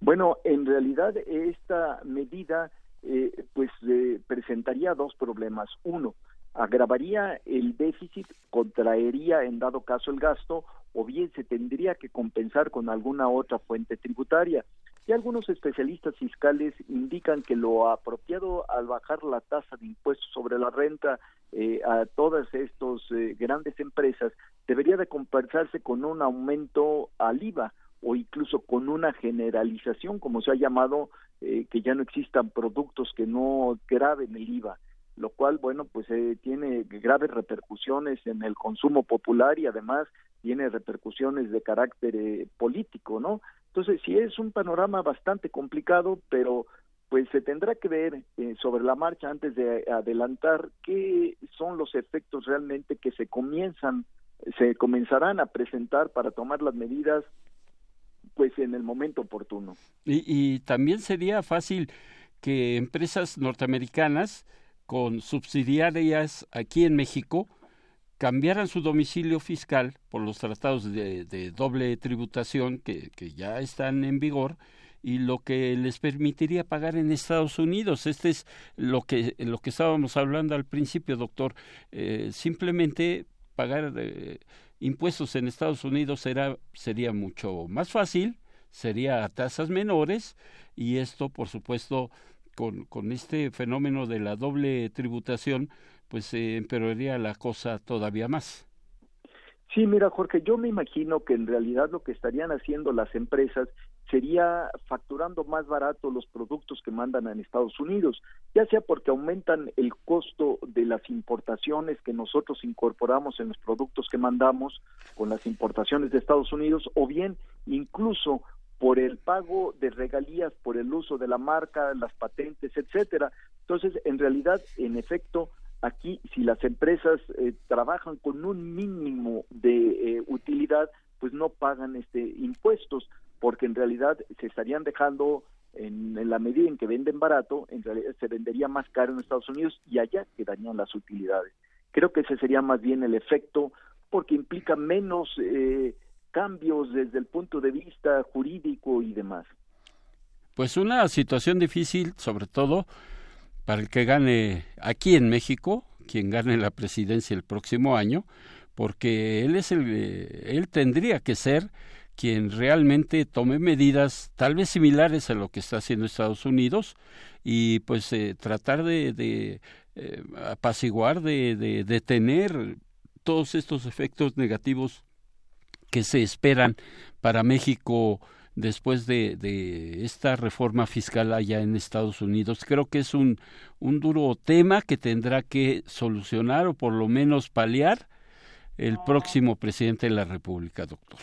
Bueno, en realidad esta medida eh, pues eh, presentaría dos problemas. Uno, agravaría el déficit, contraería en dado caso el gasto o bien se tendría que compensar con alguna otra fuente tributaria. Y algunos especialistas fiscales indican que lo apropiado al bajar la tasa de impuestos sobre la renta eh, a todas estas eh, grandes empresas debería de compensarse con un aumento al IVA o incluso con una generalización, como se ha llamado, eh, que ya no existan productos que no graben el IVA lo cual, bueno, pues eh, tiene graves repercusiones en el consumo popular y además tiene repercusiones de carácter eh, político, ¿no? Entonces, sí es un panorama bastante complicado, pero pues se tendrá que ver eh, sobre la marcha antes de adelantar qué son los efectos realmente que se comienzan, se comenzarán a presentar para tomar las medidas pues en el momento oportuno. Y, también sería fácil que empresas norteamericanas con subsidiarias aquí en México cambiaran su domicilio fiscal por los tratados de, doble tributación que, ya están en vigor y lo que les permitiría pagar en Estados Unidos. Este es lo que, lo que estábamos hablando al principio, doctor. Eh, simplemente pagar eh, impuestos en Estados Unidos será, sería mucho más fácil, sería a tasas menores y esto, por supuesto, con, con este fenómeno de la doble tributación, pues se empeoraría la cosa todavía más. Sí, mira, Jorge, yo me imagino que en realidad lo que estarían haciendo las empresas sería facturando más barato los productos que mandan en Estados Unidos, ya sea porque aumentan el costo de las importaciones que nosotros incorporamos en los productos que mandamos con las importaciones de Estados Unidos, o bien incluso por el pago de regalías por el uso de la marca, las patentes, etcétera. Entonces, en realidad, en efecto, aquí si las empresas eh, trabajan con un mínimo de eh, utilidad, pues no pagan este impuestos, porque en realidad se estarían dejando en, la medida en que venden barato, en realidad se vendería más caro en Estados Unidos y allá quedarían las utilidades. Creo que ese sería más bien el efecto, porque implica menos eh, cambios desde el punto de vista jurídico y demás. Pues una situación difícil, sobre todo para el que gane aquí en México, quien gane la presidencia el próximo año, porque él es el, él tendría que ser quien realmente tome medidas tal vez similares a lo que está haciendo Estados Unidos y pues eh, tratar de, de eh, apaciguar, de, de detener todos estos efectos negativos que se esperan para México después de, de, esta reforma fiscal allá en Estados Unidos. Creo que es un duro tema que tendrá que solucionar o por lo menos paliar el próximo presidente de la República, doctor.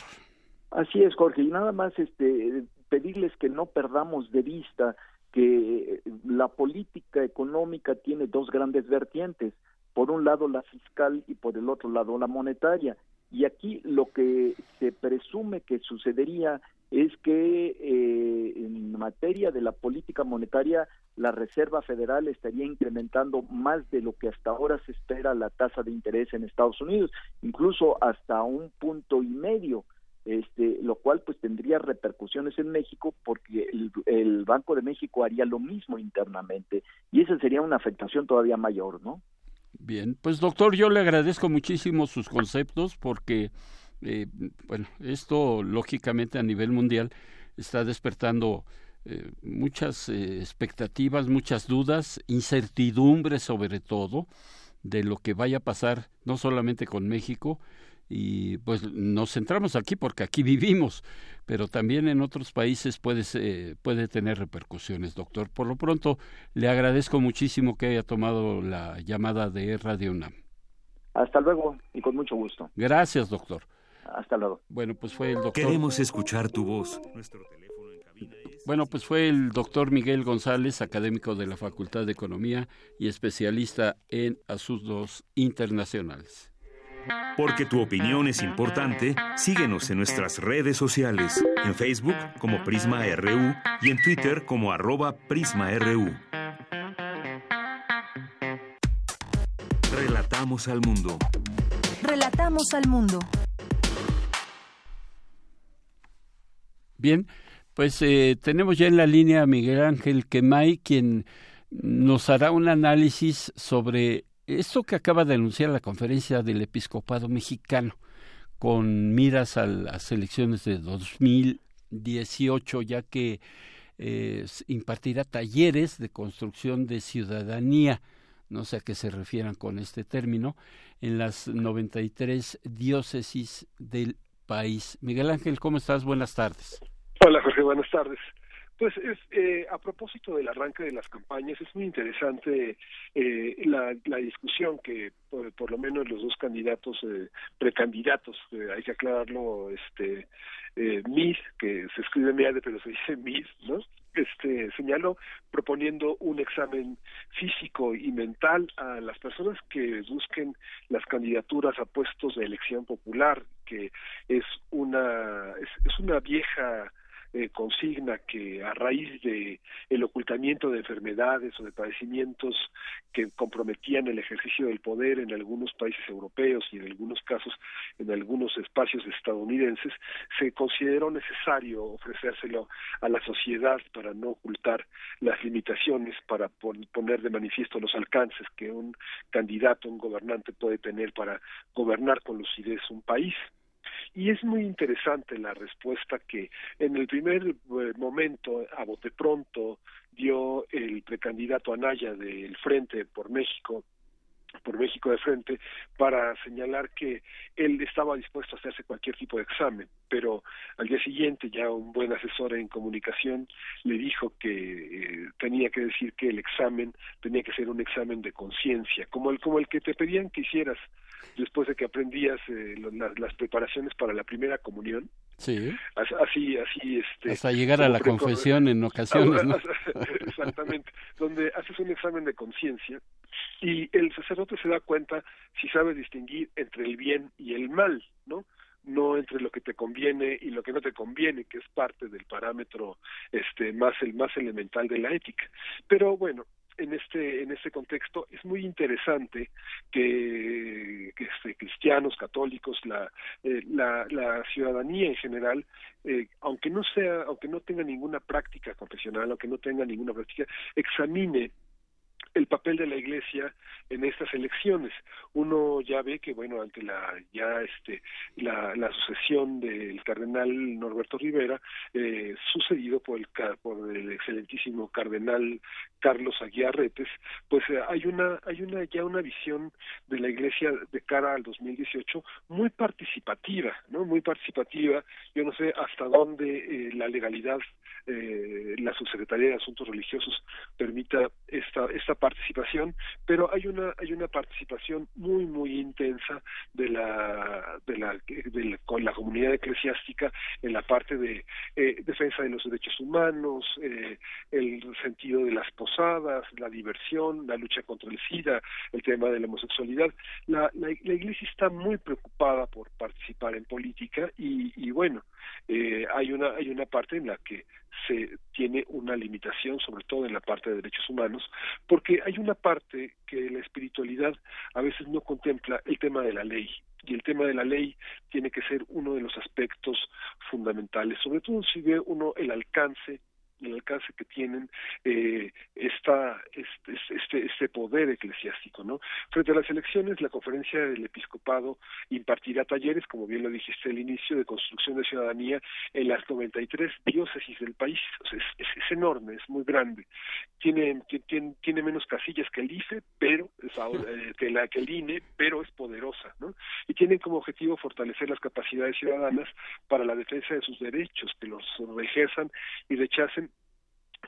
Así es, Jorge, y nada más este pedirles que no perdamos de vista que la política económica tiene dos grandes vertientes, por un lado la fiscal y por el otro lado la monetaria y aquí lo que se presume que sucedería es que eh, en materia de la política monetaria la Reserva Federal estaría incrementando más de lo que hasta ahora se espera la tasa de interés en Estados Unidos, incluso hasta un punto y medio, este, lo cual pues tendría repercusiones en México porque el, Banco de México haría lo mismo internamente y esa sería una afectación todavía mayor, ¿no? Bien, pues doctor, yo le agradezco muchísimo sus conceptos porque, eh, bueno, esto lógicamente a nivel mundial está despertando eh, muchas eh, expectativas, muchas dudas, incertidumbres sobre todo de lo que vaya a pasar no solamente con México, y pues nos centramos aquí porque aquí *laughs* vivimos, pero también en otros países puede, puede tener repercusiones, doctor. Por lo pronto, le agradezco muchísimo que haya tomado la llamada de Radio UNAM. Hasta luego y con mucho gusto. Gracias, doctor. Hasta luego. Bueno, pues fue el doctor. Queremos escuchar tu voz. Bueno, pues fue el doctor Miguel González, académico de la Facultad de Economía y especialista en asuntos internacionales. Porque tu opinión es importante, síguenos en nuestras redes sociales, en Facebook como Prisma RU y en Twitter como arroba PrismaRU. Relatamos al mundo. Relatamos al mundo. Bien, pues eh, tenemos ya en la línea a Miguel Ángel Quemay, quien nos hará un análisis sobre esto que acaba de anunciar la conferencia del episcopado mexicano con miras a las elecciones de 2018, ya que eh, impartirá talleres de construcción de ciudadanía, no sé a qué se refieran con este término, en las 93 diócesis del país. Miguel Ángel, ¿cómo estás? Buenas tardes. Hola Jorge, buenas tardes. Pues es, eh, a propósito del arranque de las campañas, es muy interesante eh, la, la, discusión que por, lo menos los dos candidatos, eh, precandidatos, eh, hay que aclararlo, este, eh, MIS, que se escribe MIADE pero se dice MIS, ¿no? Este, señaló proponiendo un examen físico y mental a las personas que busquen las candidaturas a puestos de elección popular, que es una, es, es una vieja eh, consigna que a raíz de el ocultamiento de enfermedades o de padecimientos que comprometían el ejercicio del poder en algunos países europeos y en algunos casos en algunos espacios estadounidenses, se consideró necesario ofrecérselo a la sociedad para no ocultar las limitaciones, para poner de manifiesto los alcances que un candidato, un gobernante puede tener para gobernar con lucidez un país. Y es muy interesante la respuesta que en el primer eh, momento, a bote pronto, dio el precandidato Anaya del Frente por México, por México de frente para señalar que él estaba dispuesto a hacerse cualquier tipo de examen, pero al día siguiente ya un buen asesor en comunicación le dijo que eh, tenía que decir que el examen tenía que ser un examen de conciencia, como el como el que te pedían que hicieras después de que aprendías eh, las preparaciones para la primera comunión. Sí. Así, así, este. Hasta llegar a la confesión en *laughs* ocasiones, ¿no? *laughs* Exactamente. donde haces un examen de conciencia y el sacerdote se da cuenta si sabe distinguir entre el bien y el mal, ¿no? no entre lo que te conviene y lo que no te conviene, que es parte del parámetro este más el más elemental de la ética. Pero bueno, en este en este contexto es muy interesante que, este, cristianos católicos la, eh, la, la ciudadanía en general eh, aunque no sea aunque no tenga ninguna práctica confesional aunque no tenga ninguna práctica examine el papel de la Iglesia en estas elecciones. Uno ya ve que bueno ante la ya este la, la sucesión del cardenal Norberto Rivera eh, sucedido por el por el excelentísimo cardenal Carlos Aguiarretes, pues eh, hay una hay una ya una visión de la Iglesia de cara al 2018 muy participativa, ¿no? Muy participativa. Yo no sé hasta dónde eh, la legalidad eh, la subsecretaría de Asuntos Religiosos permita esta esta participación, pero hay una hay una participación muy muy intensa de la de la, con la comunidad eclesiástica en la parte de eh, defensa de los derechos humanos, eh, el sentido de las posadas, la diversión, la lucha contra el SIDA, el tema de la homosexualidad. La, la, la Iglesia está muy preocupada por participar en política y, y bueno, eh, hay una hay una parte en la que se tiene una limitación, sobre todo en la parte de derechos humanos, porque hay una parte que la espiritualidad a veces no contempla el tema de la ley. Y el tema de la ley tiene que ser uno de los aspectos fundamentales, sobre todo si ve uno el alcance el alcance que tienen eh, esta, este, este, este poder eclesiástico. ¿no? Frente a las elecciones, la conferencia del episcopado impartirá talleres, como bien lo dijiste al inicio, de construcción de ciudadanía en las 93 diócesis del país. O sea, es, es, enorme, es muy grande. Tiene, tiene, tiene menos casillas que el IFE, pero es ahora, eh, que, la, que el INE, pero es poderosa. ¿no? Y tienen como objetivo fortalecer las capacidades ciudadanas para la defensa de sus derechos, que los ejerzan y rechacen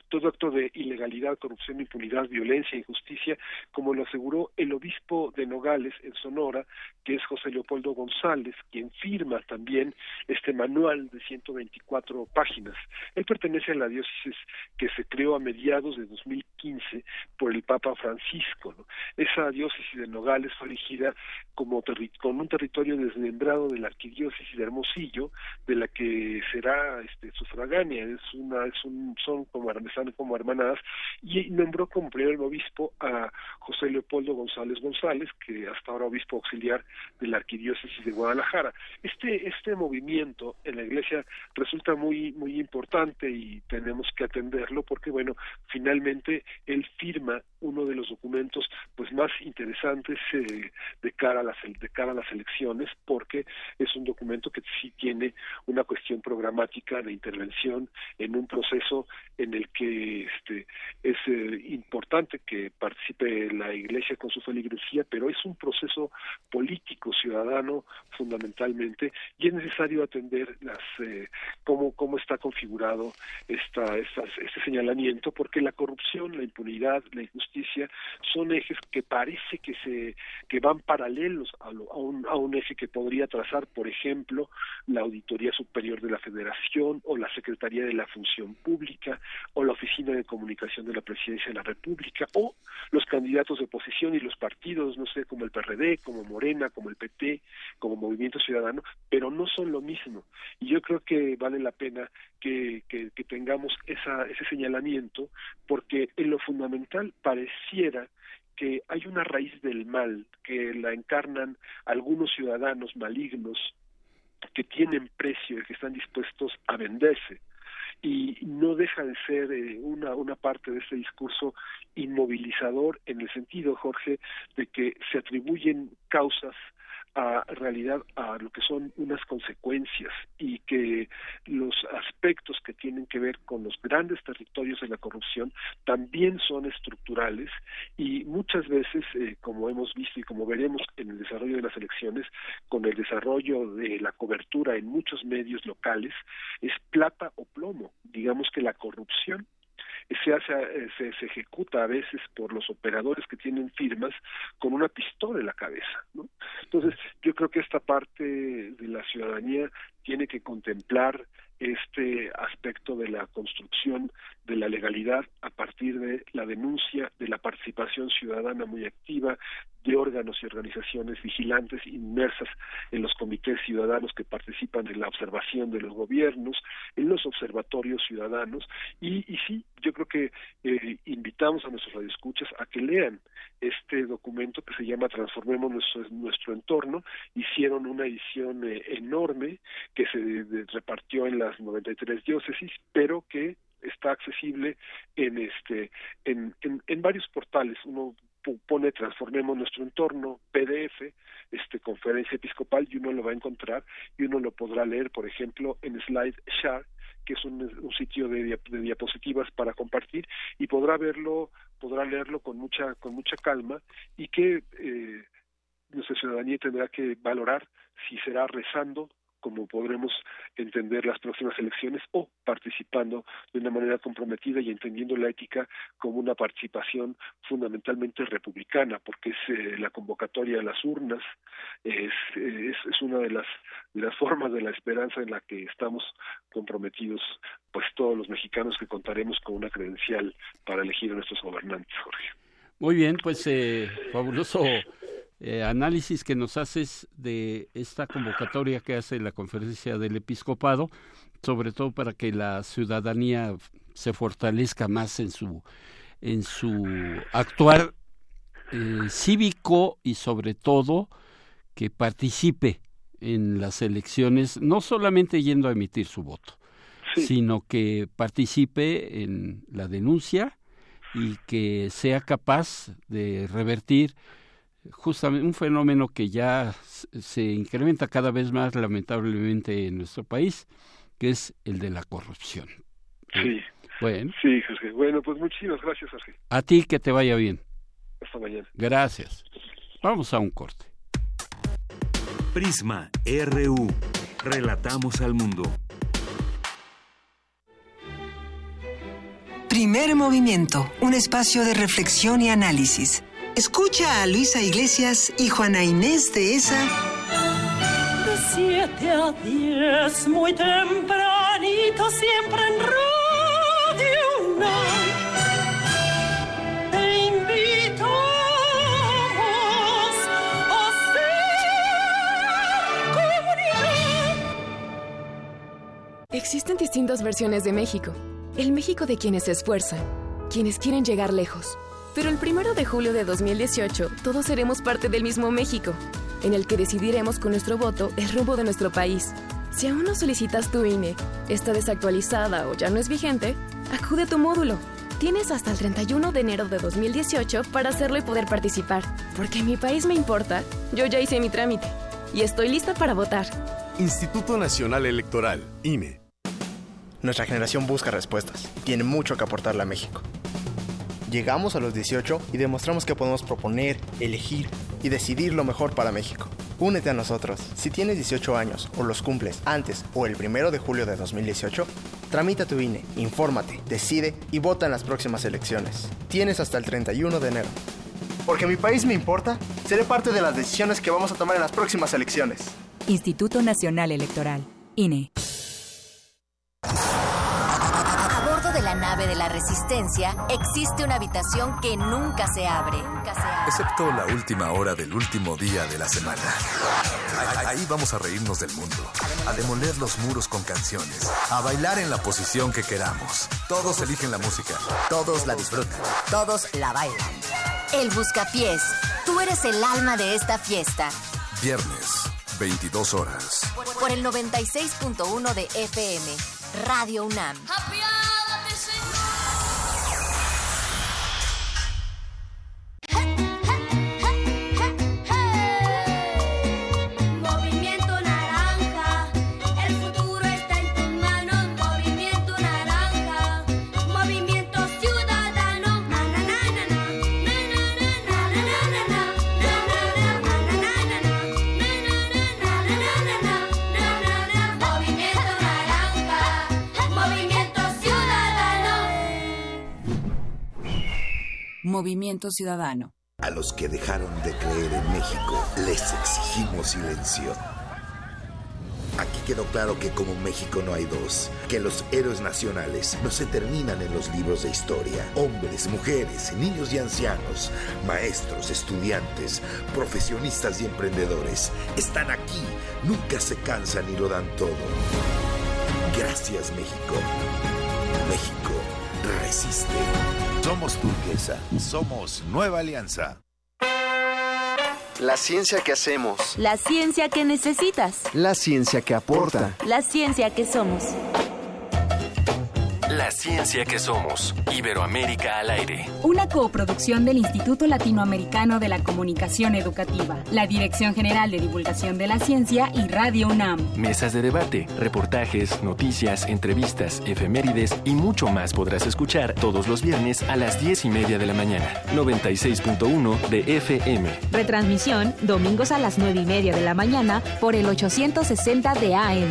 todo acto de ilegalidad, corrupción, impunidad, violencia, injusticia, como lo aseguró el obispo de Nogales en Sonora, que es José Leopoldo González, quien firma también este manual de 124 páginas. Él pertenece a la diócesis que se creó a mediados de 2015 por el Papa Francisco. Esa diócesis de Nogales fue elegida como con un territorio desmembrado de la arquidiócesis de Hermosillo, de la que será este, sufragánea, es una, es un, son como, están como hermanadas, y nombró como primer obispo a José Leopoldo González González, que hasta ahora obispo auxiliar de la arquidiócesis de Guadalajara. Este, este movimiento en la iglesia resulta muy, muy importante y tenemos que atenderlo porque, bueno, finalmente él firma uno de los documentos pues más interesantes eh, de cara a las de cara a las elecciones porque es un documento que sí tiene una cuestión programática de intervención en un proceso en el que este es eh, importante que participe la iglesia con su feligresía pero es un proceso político ciudadano fundamentalmente y es necesario atender las eh, cómo cómo está configurado esta, este señalamiento porque la corrupción la impunidad la injusticia son ejes que parece que se que van paralelos a, un, a un eje que podría trazar por ejemplo la auditoría superior de la Federación o la Secretaría de la Función Pública o la Oficina de Comunicación de la Presidencia de la República o los candidatos de oposición y los partidos no sé como el PRD como Morena como el PT como Movimiento Ciudadano pero no son lo mismo. Y yo creo que vale la pena que, que, tengamos esa, ese señalamiento porque en lo fundamental pareciera que hay una raíz del mal que la encarnan algunos ciudadanos malignos que tienen precio y que están dispuestos a venderse. Y no deja de ser eh, una, una parte de ese discurso inmovilizador en el sentido, Jorge, de que se atribuyen causas a realidad a lo que son unas consecuencias y que los aspectos que tienen que ver con los grandes territorios de la corrupción también son estructurales y muchas veces eh, como hemos visto y como veremos en el desarrollo de las elecciones con el desarrollo de la cobertura en muchos medios locales es plata o plomo. Digamos que la corrupción se hace eh, se, se, ejecuta a veces por los operadores que tienen firmas con una pistola en la cabeza ¿no? entonces yo creo que esta parte de la ciudadanía tiene que contemplar este aspecto de la construcción de la legalidad a partir de la denuncia, de la participación ciudadana muy activa, de órganos y organizaciones vigilantes inmersas en los comités ciudadanos que participan en la observación de los gobiernos, en los observatorios ciudadanos y, y sí, yo creo que eh, invitamos a nuestros radioescuchas a que lean este documento que se llama Transformemos nuestro, nuestro entorno. Hicieron una edición eh, enorme que se repartió en las 93 diócesis, pero que está accesible en este en, en, varios portales uno pone transformemos nuestro entorno PDF este conferencia episcopal y uno lo va a encontrar y uno lo podrá leer por ejemplo en SlideShare que es un, sitio de, de, diapositivas para compartir y podrá verlo podrá leerlo con mucha con mucha calma y que eh, nuestra ciudadanía tendrá que valorar si será rezando como podremos entender las próximas elecciones o participando de una manera comprometida y entendiendo la ética como una participación fundamentalmente republicana, porque es eh, la convocatoria a las urnas, es, es, es, una de las, de las formas de la esperanza en la que estamos comprometidos, pues todos los mexicanos que contaremos con una credencial para elegir a nuestros gobernantes, Jorge. Muy bien, pues eh, fabuloso eh, análisis que nos haces de esta convocatoria que hace la conferencia del episcopado, sobre todo para que la ciudadanía se fortalezca más en su en su actuar eh, cívico y sobre todo que participe en las elecciones, no solamente yendo a emitir su voto, sino que participe en la denuncia y que sea capaz de revertir justamente un fenómeno que ya se incrementa cada vez más lamentablemente en nuestro país, que es el de la corrupción. Sí. Bueno. Sí, Jorge. Bueno, pues muchísimas gracias, Jorge. A ti que te vaya bien. Hasta mañana. Gracias. Vamos a un corte. Prisma RU. Relatamos al mundo. Primer movimiento, un espacio de reflexión y análisis Escucha a Luisa Iglesias y Juana Inés de esa. De 7 a 10, muy tempranito, siempre en Radio Te invitamos a ser comunidad. Existen distintas versiones de México. El México de quienes se esfuerzan, quienes quieren llegar lejos pero el primero de julio de 2018, todos seremos parte del mismo México, en el que decidiremos con nuestro voto el rumbo de nuestro país. Si aún no solicitas tu INE, está desactualizada o ya no es vigente, acude a tu módulo. Tienes hasta el 31 de enero de 2018 para hacerlo y poder participar. Porque mi país me importa, yo ya hice mi trámite y estoy lista para votar. Instituto Nacional Electoral, INE. Nuestra generación busca respuestas. Tiene mucho que aportarle a México. Llegamos a los 18 y demostramos que podemos proponer, elegir y decidir lo mejor para México. Únete a nosotros. Si tienes 18 años o los cumples antes o el primero de julio de 2018, tramita tu INE, infórmate, decide y vota en las próximas elecciones. Tienes hasta el 31 de enero. Porque mi país me importa, seré parte de las decisiones que vamos a tomar en las próximas elecciones. Instituto Nacional Electoral, INE. De la Resistencia existe una habitación que nunca se abre. Excepto la última hora del último día de la semana. Ahí vamos a reírnos del mundo, a demoler los muros con canciones, a bailar en la posición que queramos. Todos eligen la música, todos la disfrutan, todos la bailan. El Buscapiés. Tú eres el alma de esta fiesta. Viernes, 22 horas. Por el 96.1 de FM. Radio UNAM. Movimiento Ciudadano. A los que dejaron de creer en México, les exigimos silencio. Aquí quedó claro que como México no hay dos, que los héroes nacionales no se terminan en los libros de historia. Hombres, mujeres, niños y ancianos, maestros, estudiantes, profesionistas y emprendedores están aquí, nunca se cansan y lo dan todo. Gracias México. México resiste. Somos turquesa, somos Nueva Alianza. La ciencia que hacemos. La ciencia que necesitas. La ciencia que aporta. La ciencia que somos. La ciencia que somos. Iberoamérica al aire. Una coproducción del Instituto Latinoamericano de la Comunicación Educativa, la Dirección General de Divulgación de la Ciencia y Radio UNAM. Mesas de debate, reportajes, noticias, entrevistas, efemérides y mucho más podrás escuchar todos los viernes a las 10 y media de la mañana. 96.1 de FM. Retransmisión domingos a las 9 y media de la mañana por el 860 de AM.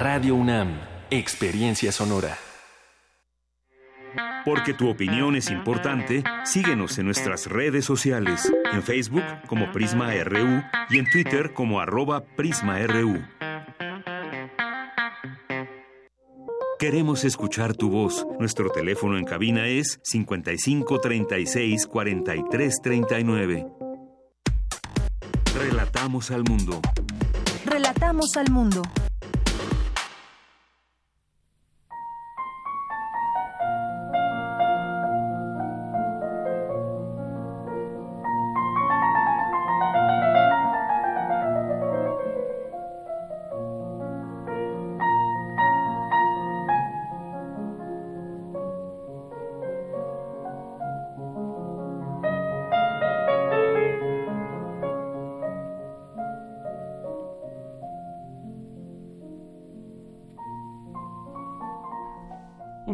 Radio UNAM. Experiencia sonora. Porque tu opinión es importante, síguenos en nuestras redes sociales, en Facebook como Prisma RU y en Twitter como arroba PrismaRU. Queremos escuchar tu voz. Nuestro teléfono en cabina es 55 36 43 39. Relatamos al mundo. Relatamos al mundo.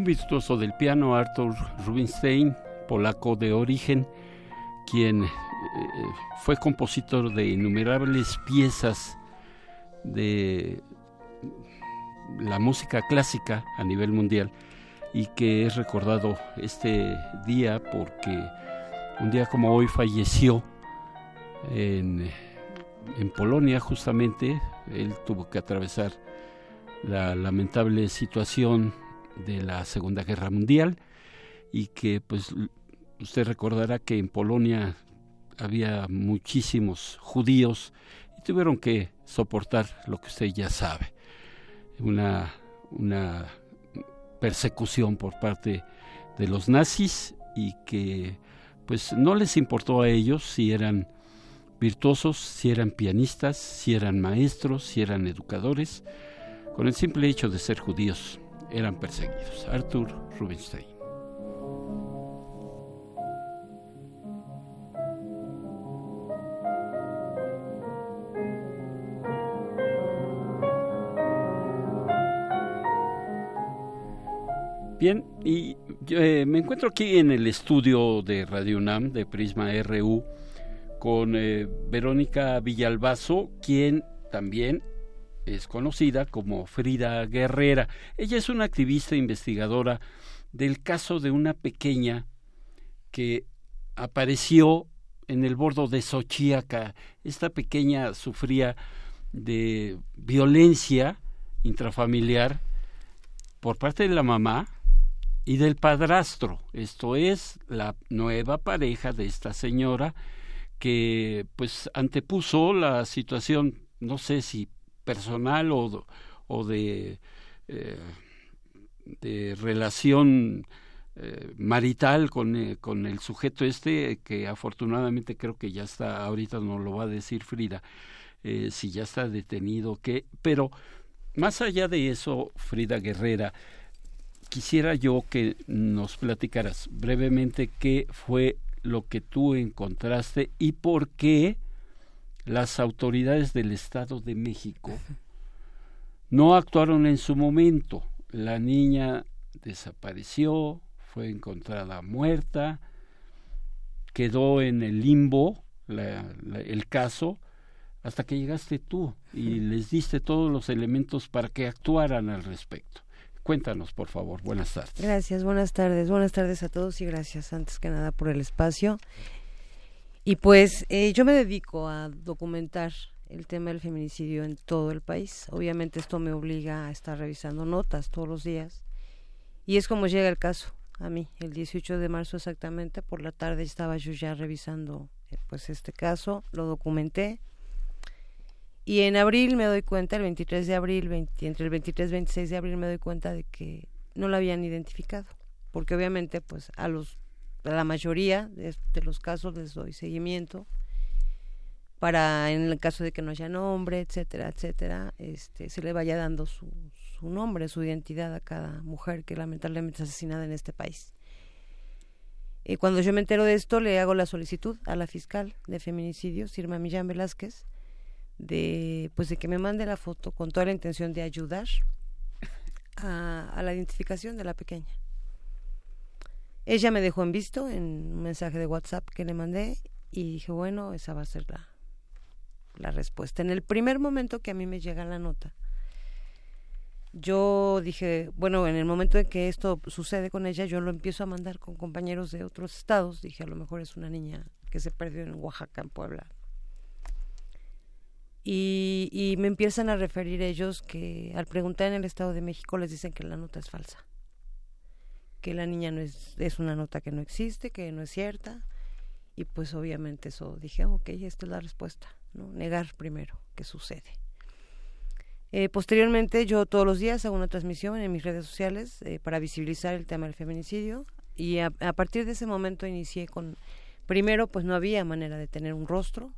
Un virtuoso del piano, Arthur Rubinstein, polaco de origen, quien eh, fue compositor de innumerables piezas de la música clásica a nivel mundial y que es recordado este día porque un día como hoy falleció en, en Polonia justamente, él tuvo que atravesar la lamentable situación de la Segunda Guerra Mundial y que pues usted recordará que en Polonia había muchísimos judíos y tuvieron que soportar lo que usted ya sabe, una, una persecución por parte de los nazis y que pues no les importó a ellos si eran virtuosos, si eran pianistas, si eran maestros, si eran educadores. Con el simple hecho de ser judíos eran perseguidos. Arthur Rubinstein. Bien, y eh, me encuentro aquí en el estudio de Radio UNAM de Prisma RU con eh, Verónica Villalbazo, quien también es conocida como Frida Guerrera. Ella es una activista investigadora del caso de una pequeña que apareció en el bordo de Xochiaca. Esta pequeña sufría de violencia intrafamiliar por parte de la mamá y del padrastro. Esto es la nueva pareja de esta señora que pues antepuso la situación, no sé si personal o, o de, eh, relación eh, marital con, eh, con el sujeto este, que afortunadamente creo que ya está, ahorita no lo va a decir Frida, si ya está detenido, que, pero más allá de eso, Frida Guerrera, quisiera yo que nos platicaras brevemente qué fue lo que tú encontraste y por qué las autoridades del Estado de México no actuaron en su momento. La niña desapareció, fue encontrada muerta, quedó en el limbo el caso hasta que llegaste tú y les diste todos los elementos para que actuaran al respecto. Cuéntanos, por favor. Buenas tardes. Gracias, buenas tardes. Buenas tardes a todos y gracias antes que nada por el espacio. Y pues eh, yo me dedico a documentar el tema del feminicidio en todo el país. Obviamente esto me obliga a estar revisando notas todos los días. Y es como llega el caso a mí. El 18 de marzo exactamente, por la tarde estaba yo ya revisando eh, pues este caso, lo documenté y en abril me doy cuenta, el 23 de abril, entre el 23 y 26 de abril me doy cuenta de que no la habían identificado, porque obviamente pues a los la mayoría de, los casos les doy seguimiento para en el caso de que no haya nombre, etcétera, etcétera, este se le vaya dando su, su nombre, su identidad a cada mujer que lamentablemente es asesinada en este país. Y cuando yo me entero de esto, le hago la solicitud a la fiscal de feminicidio, Irma Millán Velázquez, de pues de que me mande la foto con toda la intención de ayudar a, la identificación de la pequeña. Ella me dejó en visto en un mensaje de WhatsApp que le mandé y dije, bueno, esa va a ser la, la respuesta. En el primer momento que a mí me llega la nota, yo dije, bueno, en el momento en que esto sucede con ella, yo lo empiezo a mandar con compañeros de otros estados. Dije, a lo mejor es una niña que se perdió en Oaxaca, en Puebla, y, y, me empiezan a referir ellos que al preguntar en el Estado de México les dicen que la nota es falsa, que la niña no es, es una nota que no existe, que no es cierta, y pues obviamente eso dije, ok, esta es la respuesta, ¿no? negar primero que sucede. Eh, posteriormente yo todos los días hago una transmisión en mis redes sociales eh, para visibilizar el tema del feminicidio y a, partir de ese momento inicié con, primero pues no había manera de tener un rostro,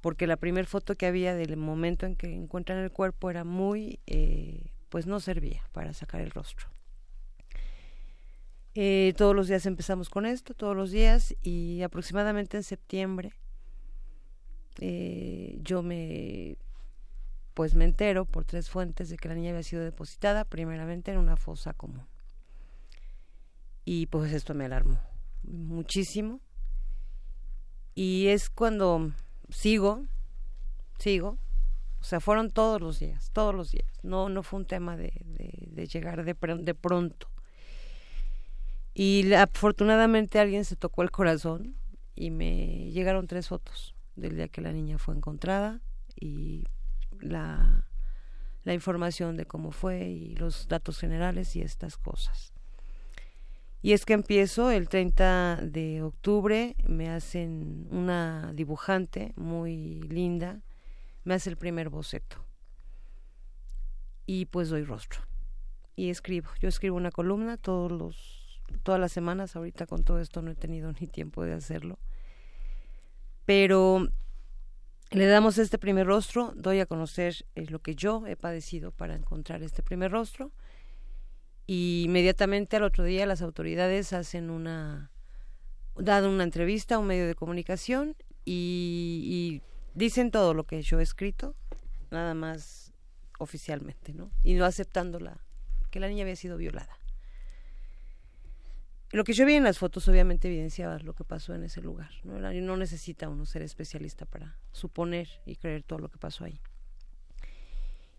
porque la primera foto que había del momento en que encuentran el cuerpo era muy, eh, pues no servía para sacar el rostro. Eh, todos los días empezamos con esto, todos los días, y aproximadamente en septiembre eh, yo me, pues me entero por tres fuentes de que la niña había sido depositada, primeramente en una fosa común. Y pues esto me alarmó muchísimo. Y es cuando sigo, sigo. O sea, fueron todos los días, todos los días. No, no fue un tema de, de, llegar de, de pronto. Y afortunadamente alguien se tocó el corazón y me llegaron tres fotos del día que la niña fue encontrada y la, la información de cómo fue y los datos generales y estas cosas. Y es que empiezo el 30 de octubre, me hacen una dibujante muy linda, me hace el primer boceto. Y pues doy rostro. y escribo. Yo escribo una columna todos los, todas las semanas. Ahorita con todo esto no he tenido *laughs* ni tiempo de hacerlo. Pero le damos este primer rostro, doy a conocer eh, lo que yo he padecido para encontrar este primer rostro y inmediatamente al otro día las autoridades hacen una dado una entrevista a un medio de comunicación y, y dicen todo lo que yo he escrito, nada más oficialmente, ¿no? Y no aceptando la, que la niña había sido violada. Lo que yo vi en las fotos obviamente evidenciaba lo que pasó en ese lugar. No, no necesita uno ser especialista para suponer y creer todo lo que pasó ahí.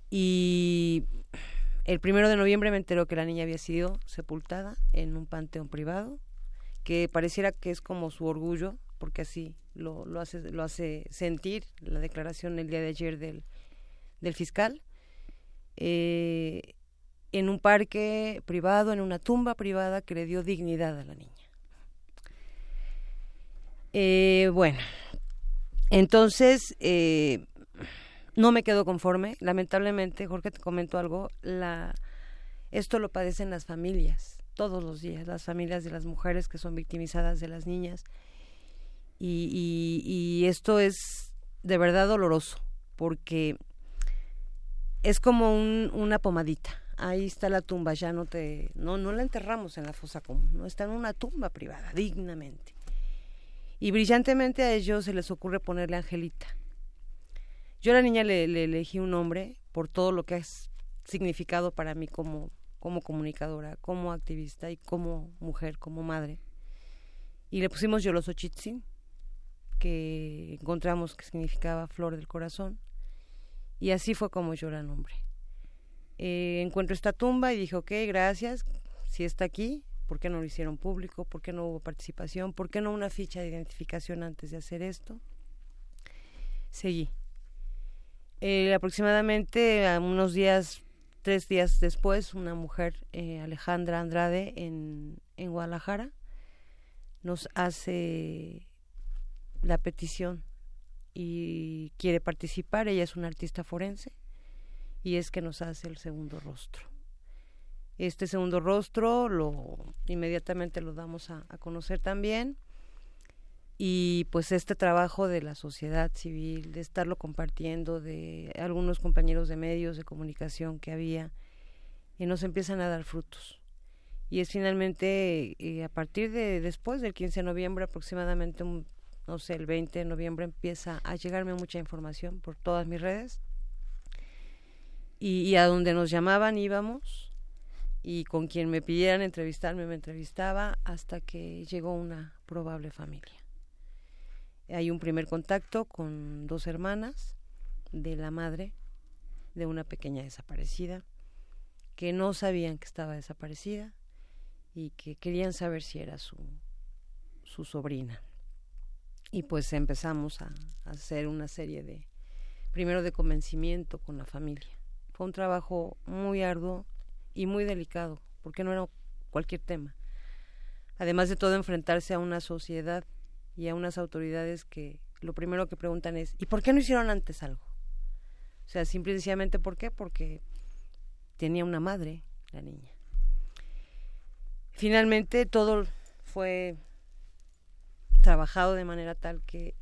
Y el primero de noviembre me enteró que la niña había sido sepultada en un panteón privado, que pareciera que es como su orgullo, porque así lo, lo, hace, lo hace sentir la declaración el día de ayer del, del fiscal. Eh, en un parque privado, en una tumba privada que le dio dignidad a la niña. Eh, bueno, entonces eh, no me quedo conforme. Lamentablemente, Jorge, te comento algo. La, esto lo padecen las familias todos los días, las familias de las mujeres que son victimizadas de las niñas. Y, y- esto es de verdad doloroso, porque es como un- una pomadita. Ahí está la tumba, ya no te, no, no la enterramos en la fosa común, no está en una tumba privada, dignamente. Y brillantemente a ellos se les ocurre ponerle Angelita. Yo a la niña le, le elegí un nombre por todo lo que ha significado para mí como, como comunicadora, como activista y como mujer, como madre. Y le pusimos Yolosochitzin, que encontramos que significaba flor del corazón. Y así fue como yo la nombré. Eh, encuentro esta tumba y dije, ok, gracias, si está aquí, ¿por qué no lo hicieron público? ¿Por qué no hubo participación? ¿Por qué no una ficha de identificación antes de hacer esto? Seguí. Eh, aproximadamente unos días, tres días después, una mujer, eh, Alejandra Andrade, en, en Guadalajara, nos hace la petición y quiere participar. Ella es una artista forense y es que nos hace el segundo rostro. Este segundo rostro lo inmediatamente lo damos a, conocer también y pues este trabajo de la sociedad civil, de estarlo compartiendo, de algunos compañeros de medios de comunicación que había, y nos empiezan a dar frutos. Y es finalmente eh, a partir de después del 15 de noviembre, aproximadamente, no sé, el 20 de noviembre, empieza a llegarme mucha información por todas mis redes. Y, a donde nos llamaban íbamos, y con quien me pidieran entrevistarme me entrevistaba hasta que llegó una probable familia. Hay un primer contacto con dos hermanas de la madre de una pequeña desaparecida que no sabían que estaba desaparecida y que querían saber si era su, su sobrina. Y pues empezamos a hacer una serie de, primero de convencimiento con la familia. Fue un trabajo muy arduo y muy delicado, porque no era cualquier tema. Además de todo, enfrentarse a una sociedad y a unas autoridades que lo primero que preguntan es, ¿y por qué no hicieron antes algo? O sea, simple y sencillamente, ¿por qué? Porque tenía una madre, la niña. Finalmente todo fue trabajado de manera tal que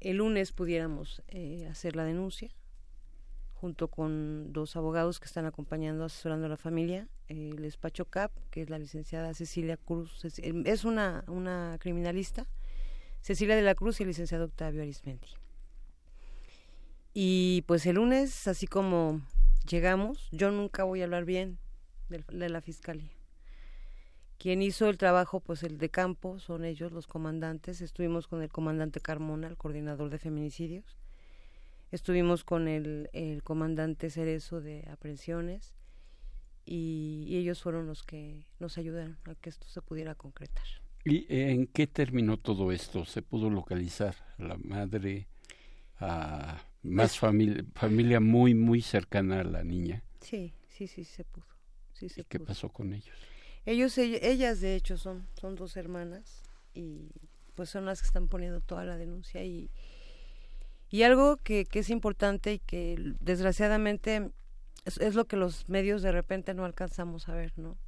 el lunes pudiéramos eh, hacer la denuncia junto con dos abogados que están acompañando, asesorando a la familia, eh, el despacho CAP, que es la licenciada Cecilia Cruz, Ceci- es una, una criminalista, Cecilia de la Cruz y el licenciado Octavio Arismendi. Y pues el lunes, así como llegamos, yo nunca voy a hablar bien del- de, la fiscalía. Quien hizo el trabajo, pues el de campo, son ellos, los comandantes. Estuvimos con el comandante Carmona, el coordinador de feminicidios. Estuvimos con el, el comandante Cerezo de aprehensiones y, y ellos fueron los que nos ayudaron a que esto se pudiera concretar. ¿Y en qué terminó todo esto? ¿Se pudo localizar a la madre, a más Pues- familia, familia muy, muy cercana a la niña? Sí, sí, sí, se pudo. Sí, se ¿Y qué pudo. pasó con ellos? Ellos, ell- ellas de hecho son, son dos hermanas y pues son las que están poniendo toda la denuncia y, y algo que, que es importante y que desgraciadamente es, es lo que los medios de repente no alcanzamos a ver, ¿no?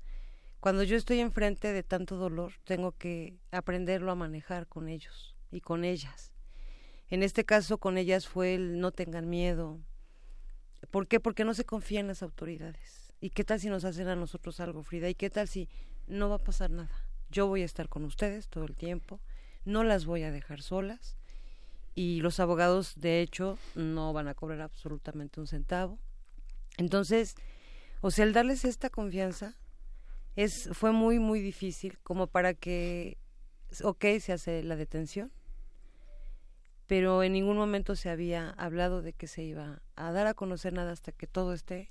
Cuando yo estoy enfrente de tanto dolor, tengo que aprenderlo a manejar con ellos y con ellas. En este caso, con ellas fue el no tengan miedo. ¿Por qué? Porque no se confía en las autoridades. ¿Y qué tal si nos hacen a nosotros algo, Frida? ¿Y qué tal si no va a pasar nada? Yo voy a estar con ustedes todo el tiempo, no las voy a dejar solas y los abogados, de hecho, no van a cobrar absolutamente un centavo. Entonces, o sea, el darles esta confianza es fue muy muy difícil como para que ok se hace la detención pero en ningún momento se había hablado de que se iba a dar a conocer nada hasta que todo esté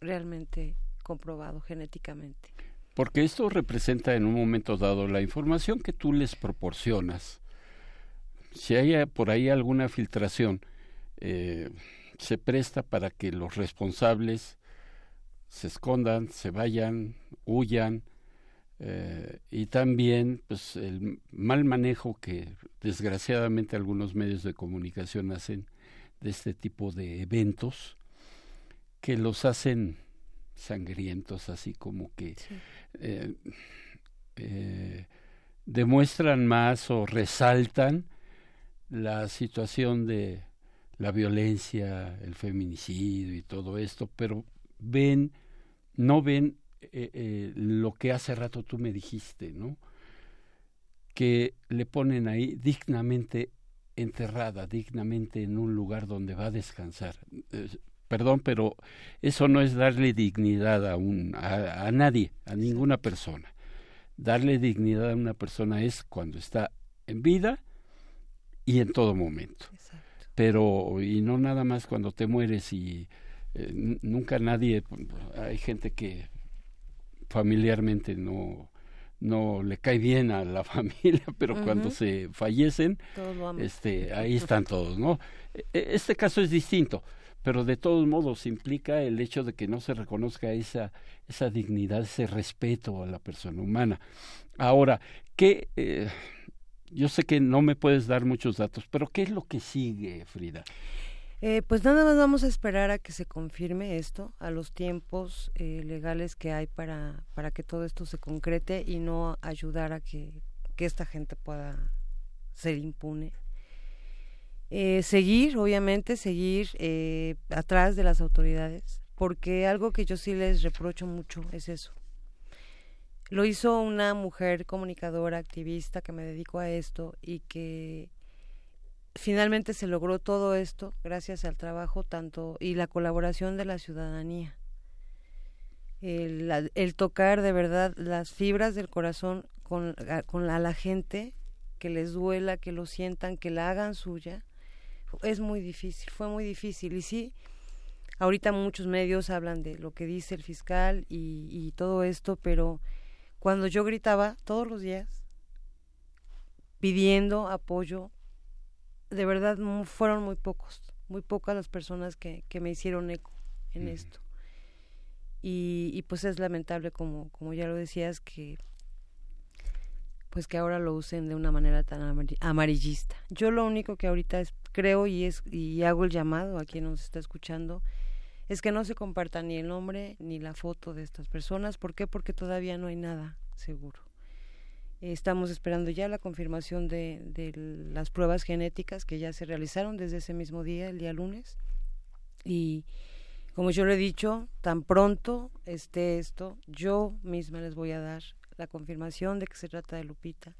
realmente comprobado genéticamente porque esto representa en un momento dado la información que tú les proporcionas si hay por ahí alguna filtración eh, se presta para que los responsables se escondan, se vayan, huyan, eh, y también pues el mal manejo que desgraciadamente algunos medios de comunicación hacen de este tipo de eventos que los hacen sangrientos así como que eh, eh, demuestran más o resaltan la situación de la violencia, el feminicidio y todo esto, pero ven, no ven eh, eh, lo que hace rato tú me dijiste, ¿no? Que le ponen ahí dignamente enterrada, dignamente en un lugar donde va a descansar. Perdón, pero eso no es darle dignidad a, un, a, a nadie, a ninguna persona. Darle dignidad a una persona es cuando está en vida y en todo momento. Pero, y no nada más cuando te mueres y eh, nunca nadie, hay gente que familiarmente no, no le cae bien a la *laughs* familia, pero cuando se fallecen, este, ahí están todos, ¿no? E, e, este caso es distinto, pero de todos modos implica el hecho de que no se reconozca esa, esa dignidad, ese respeto a la persona humana. Ahora, ¿qué? Eh, yo sé que no me puedes dar muchos datos, pero ¿qué es lo que sigue, Frida? Eh, pues nada más vamos a esperar a que se confirme esto, a los tiempos eh, legales que hay para, para que todo esto se concrete y no ayudar a que, que esta gente pueda ser impune. Eh, seguir, obviamente, seguir eh, atrás de las autoridades, porque algo que yo sí les reprocho mucho es eso. Lo hizo una mujer comunicadora, activista, que me dedico a esto y que finalmente se logró todo esto gracias al trabajo tanto y la colaboración de la ciudadanía. El, el tocar de verdad las fibras del corazón con, con la, la gente, que les duela, que lo sientan, que la hagan suya, es muy difícil, fue muy difícil. Y sí, ahorita muchos medios hablan de lo que dice el fiscal y, y todo esto, pero cuando yo gritaba todos los días pidiendo apoyo de verdad fueron muy pocos, muy pocas las personas que, que me hicieron eco en esto. Y, y, pues es lamentable, como, como ya lo decías, que pues que ahora lo usen de una manera tan amarillista. Yo lo único que ahorita es, creo y es y hago el llamado a quien nos está escuchando es que no se comparta ni el nombre ni la foto de estas personas. ¿Por qué? Porque todavía no hay nada seguro. Estamos esperando ya la confirmación de, las pruebas genéticas que ya se realizaron desde ese mismo día, el día lunes. Y como yo lo he dicho, tan pronto esté esto, yo misma les voy a dar la confirmación de que se trata de Lupita.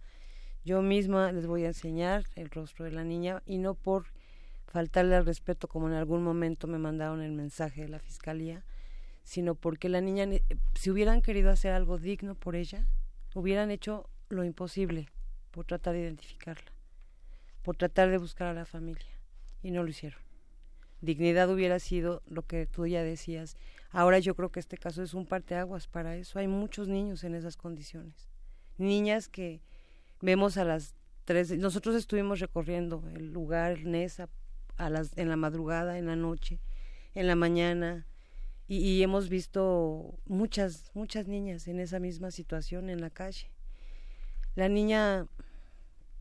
Yo misma les voy a enseñar el rostro de la niña y no por faltarle al respeto como en algún momento me mandaron el mensaje de la fiscalía, sino porque la niña, si hubieran querido hacer algo digno por ella, hubieran hecho lo imposible por tratar de identificarla, por tratar de buscar a la familia, y no lo hicieron. Dignidad hubiera sido lo que tú ya decías. Ahora yo creo que este caso es un parteaguas para eso. Hay muchos niños en esas condiciones. Niñas que vemos a las tres. Nosotros estuvimos recorriendo el lugar, Nesa, en la madrugada, en la noche, en la mañana, y, hemos visto muchas, muchas niñas en esa misma situación en la calle la niña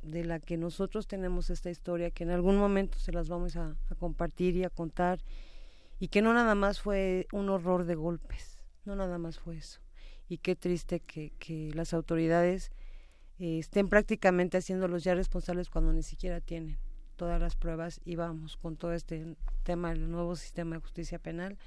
de la que nosotros tenemos esta historia, que en algún momento se las vamos a, a compartir y a contar, y que no nada más fue un horror de golpes, no nada más fue eso. Y qué triste que, que las autoridades eh, estén prácticamente haciéndolos ya responsables cuando ni siquiera tienen todas las pruebas y vamos con todo este tema del nuevo sistema de justicia penal,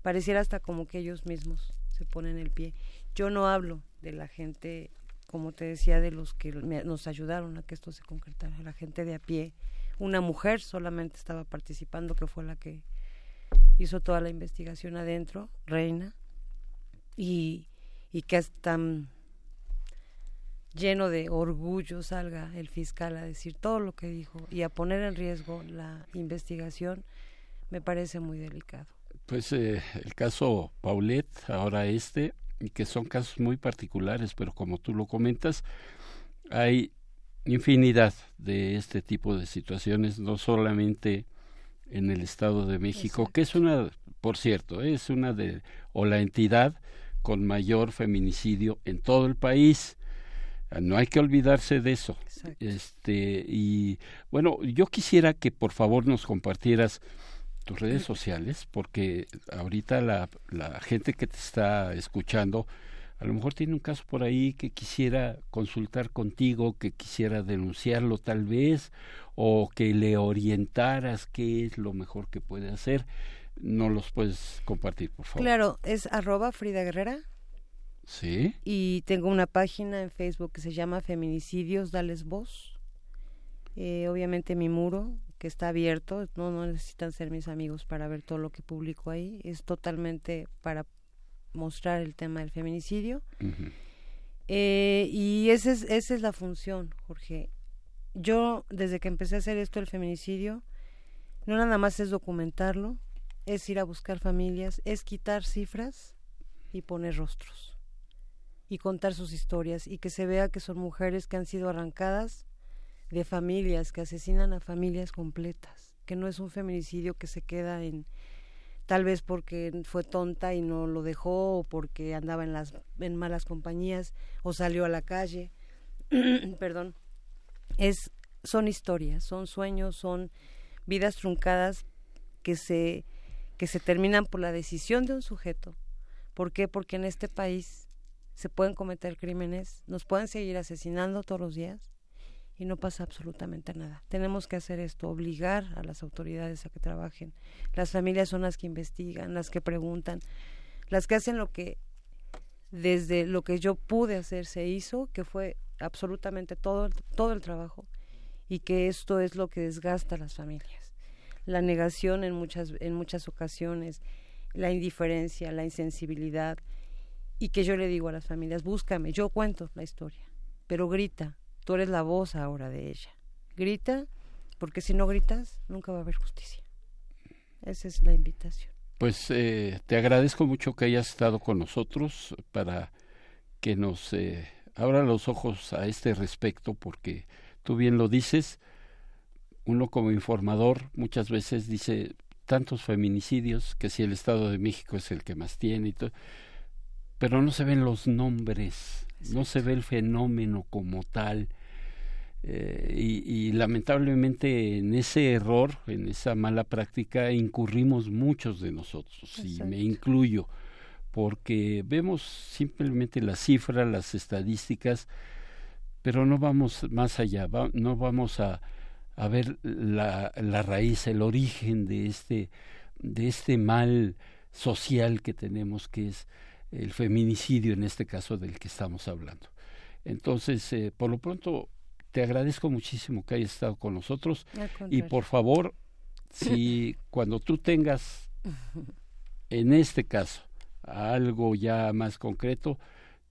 pareciera hasta como que ellos mismos se ponen el pie. Yo no hablo de la gente, como te decía, de los que nos ayudaron a que esto se concretara, la gente de a pie. Una mujer solamente estaba participando, que fue la que hizo toda la investigación adentro, Reina, y, y que es tan lleno de orgullo salga el fiscal a decir todo lo que dijo y a poner en riesgo la investigación, me parece muy delicado. Pues eh, el caso Paulette, ahora este, que son casos muy particulares, pero como tú lo comentas, hay infinidad de este tipo de situaciones, no solamente en el Estado de México, que es una, por cierto, es una de, o la entidad con mayor feminicidio en todo el país. No hay que olvidarse de eso. Este, y bueno, yo quisiera que por favor nos compartieras tus redes sociales, porque ahorita la, la gente que te está escuchando a lo mejor tiene un caso por ahí que quisiera consultar contigo, que quisiera denunciarlo tal vez, o que le orientaras qué es lo mejor que puede hacer. No los puedes compartir, por favor. Claro, es arroba Frida Guerrera Sí. y tengo una página en Facebook que se llama Feminicidios, Dales Voz. Eh, obviamente mi muro, que está abierto, no, no necesitan ser mis amigos para ver todo lo que publico ahí, es totalmente para mostrar el tema del feminicidio. Eh, y esa es, esa es la función, Jorge. Yo, desde que empecé a hacer esto, el feminicidio, no nada más es documentarlo, es ir a buscar familias, es quitar cifras y poner rostros y contar sus historias y que se vea que son mujeres que han sido arrancadas de familias, que asesinan a familias completas, que no es un feminicidio que se queda en tal vez porque fue tonta y no lo dejó o porque andaba en las en malas compañías o salió a la calle. *clears throat* Perdón. Es son historias, son sueños, son vidas truncadas que se que se terminan por la decisión de un sujeto. ¿Por qué? Porque en este país se pueden cometer crímenes, nos pueden seguir asesinando todos los días y no pasa absolutamente nada. Tenemos que hacer esto, obligar a las autoridades a que trabajen. Las familias son las que investigan, las que preguntan, las que hacen lo que desde lo que yo pude hacer se hizo, que fue absolutamente todo, todo el trabajo y que esto es lo que desgasta a las familias. La negación en muchas, en muchas ocasiones, la indiferencia, la insensibilidad y que yo le digo a las familias, búscame, yo cuento la historia, pero grita, tú eres la voz ahora de ella. Grita, porque si no gritas, nunca va a haber justicia. Esa es la invitación. Pues eh, te agradezco mucho que hayas estado con nosotros para que nos eh, abra los ojos a este respecto, porque tú bien lo dices, uno como informador muchas veces dice tantos feminicidios, que si el Estado de México es el que más tiene y todo, pero no se ven los nombres, no se ve el fenómeno como tal. Eh, y, y lamentablemente en ese error, en esa mala práctica, incurrimos muchos de nosotros, y me incluyo, porque vemos simplemente las cifras, las estadísticas, pero no vamos más allá, va- no vamos a, a ver la, la raíz, el origen de este, de este mal social que tenemos, que es el feminicidio, en este caso del que estamos hablando. Entonces, eh, por lo pronto, te agradezco muchísimo que hayas estado con nosotros y por favor, si *laughs* cuando tú tengas, en este caso, algo ya más concreto,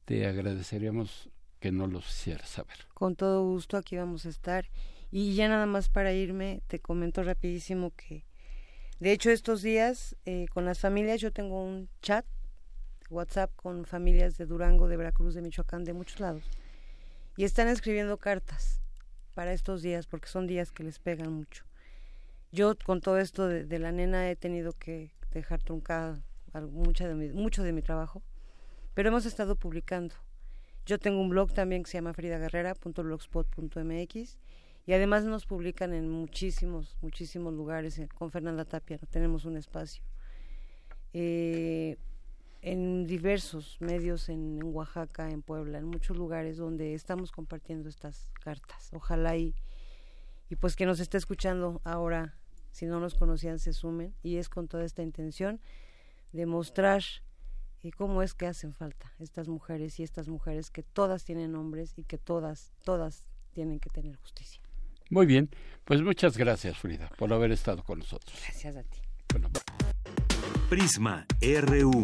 te agradeceríamos que nos lo hicieras saber. Con todo gusto aquí vamos a estar. Y ya nada más para irme, te comento rapidísimo que, de hecho, estos días eh, con las familias yo tengo un chat, WhatsApp con familias de Durango, de Veracruz, de Michoacán, de muchos lados. Y están escribiendo cartas para estos días, porque son días que les pegan mucho. Yo con todo esto de, la nena he tenido que dejar truncada de mi- mucho de mi trabajo, pero hemos estado publicando. Yo tengo un blog también que se llama fridaguerrera.blogspot.mx y además nos publican en muchísimos, muchísimos lugares. eh, Con Fernanda Tapia tenemos un espacio. eh, en diversos medios en, en Oaxaca, en Puebla, en muchos lugares donde estamos compartiendo estas cartas. Ojalá y, y pues que nos esté escuchando ahora, si no nos conocían, se sumen. Y es con toda esta intención de mostrar eh, cómo es que hacen falta estas mujeres y estas mujeres que todas tienen nombres y que todas, todas tienen que tener justicia. Muy bien, pues muchas gracias Frida por haber estado con nosotros. Gracias a ti. Prisma RU.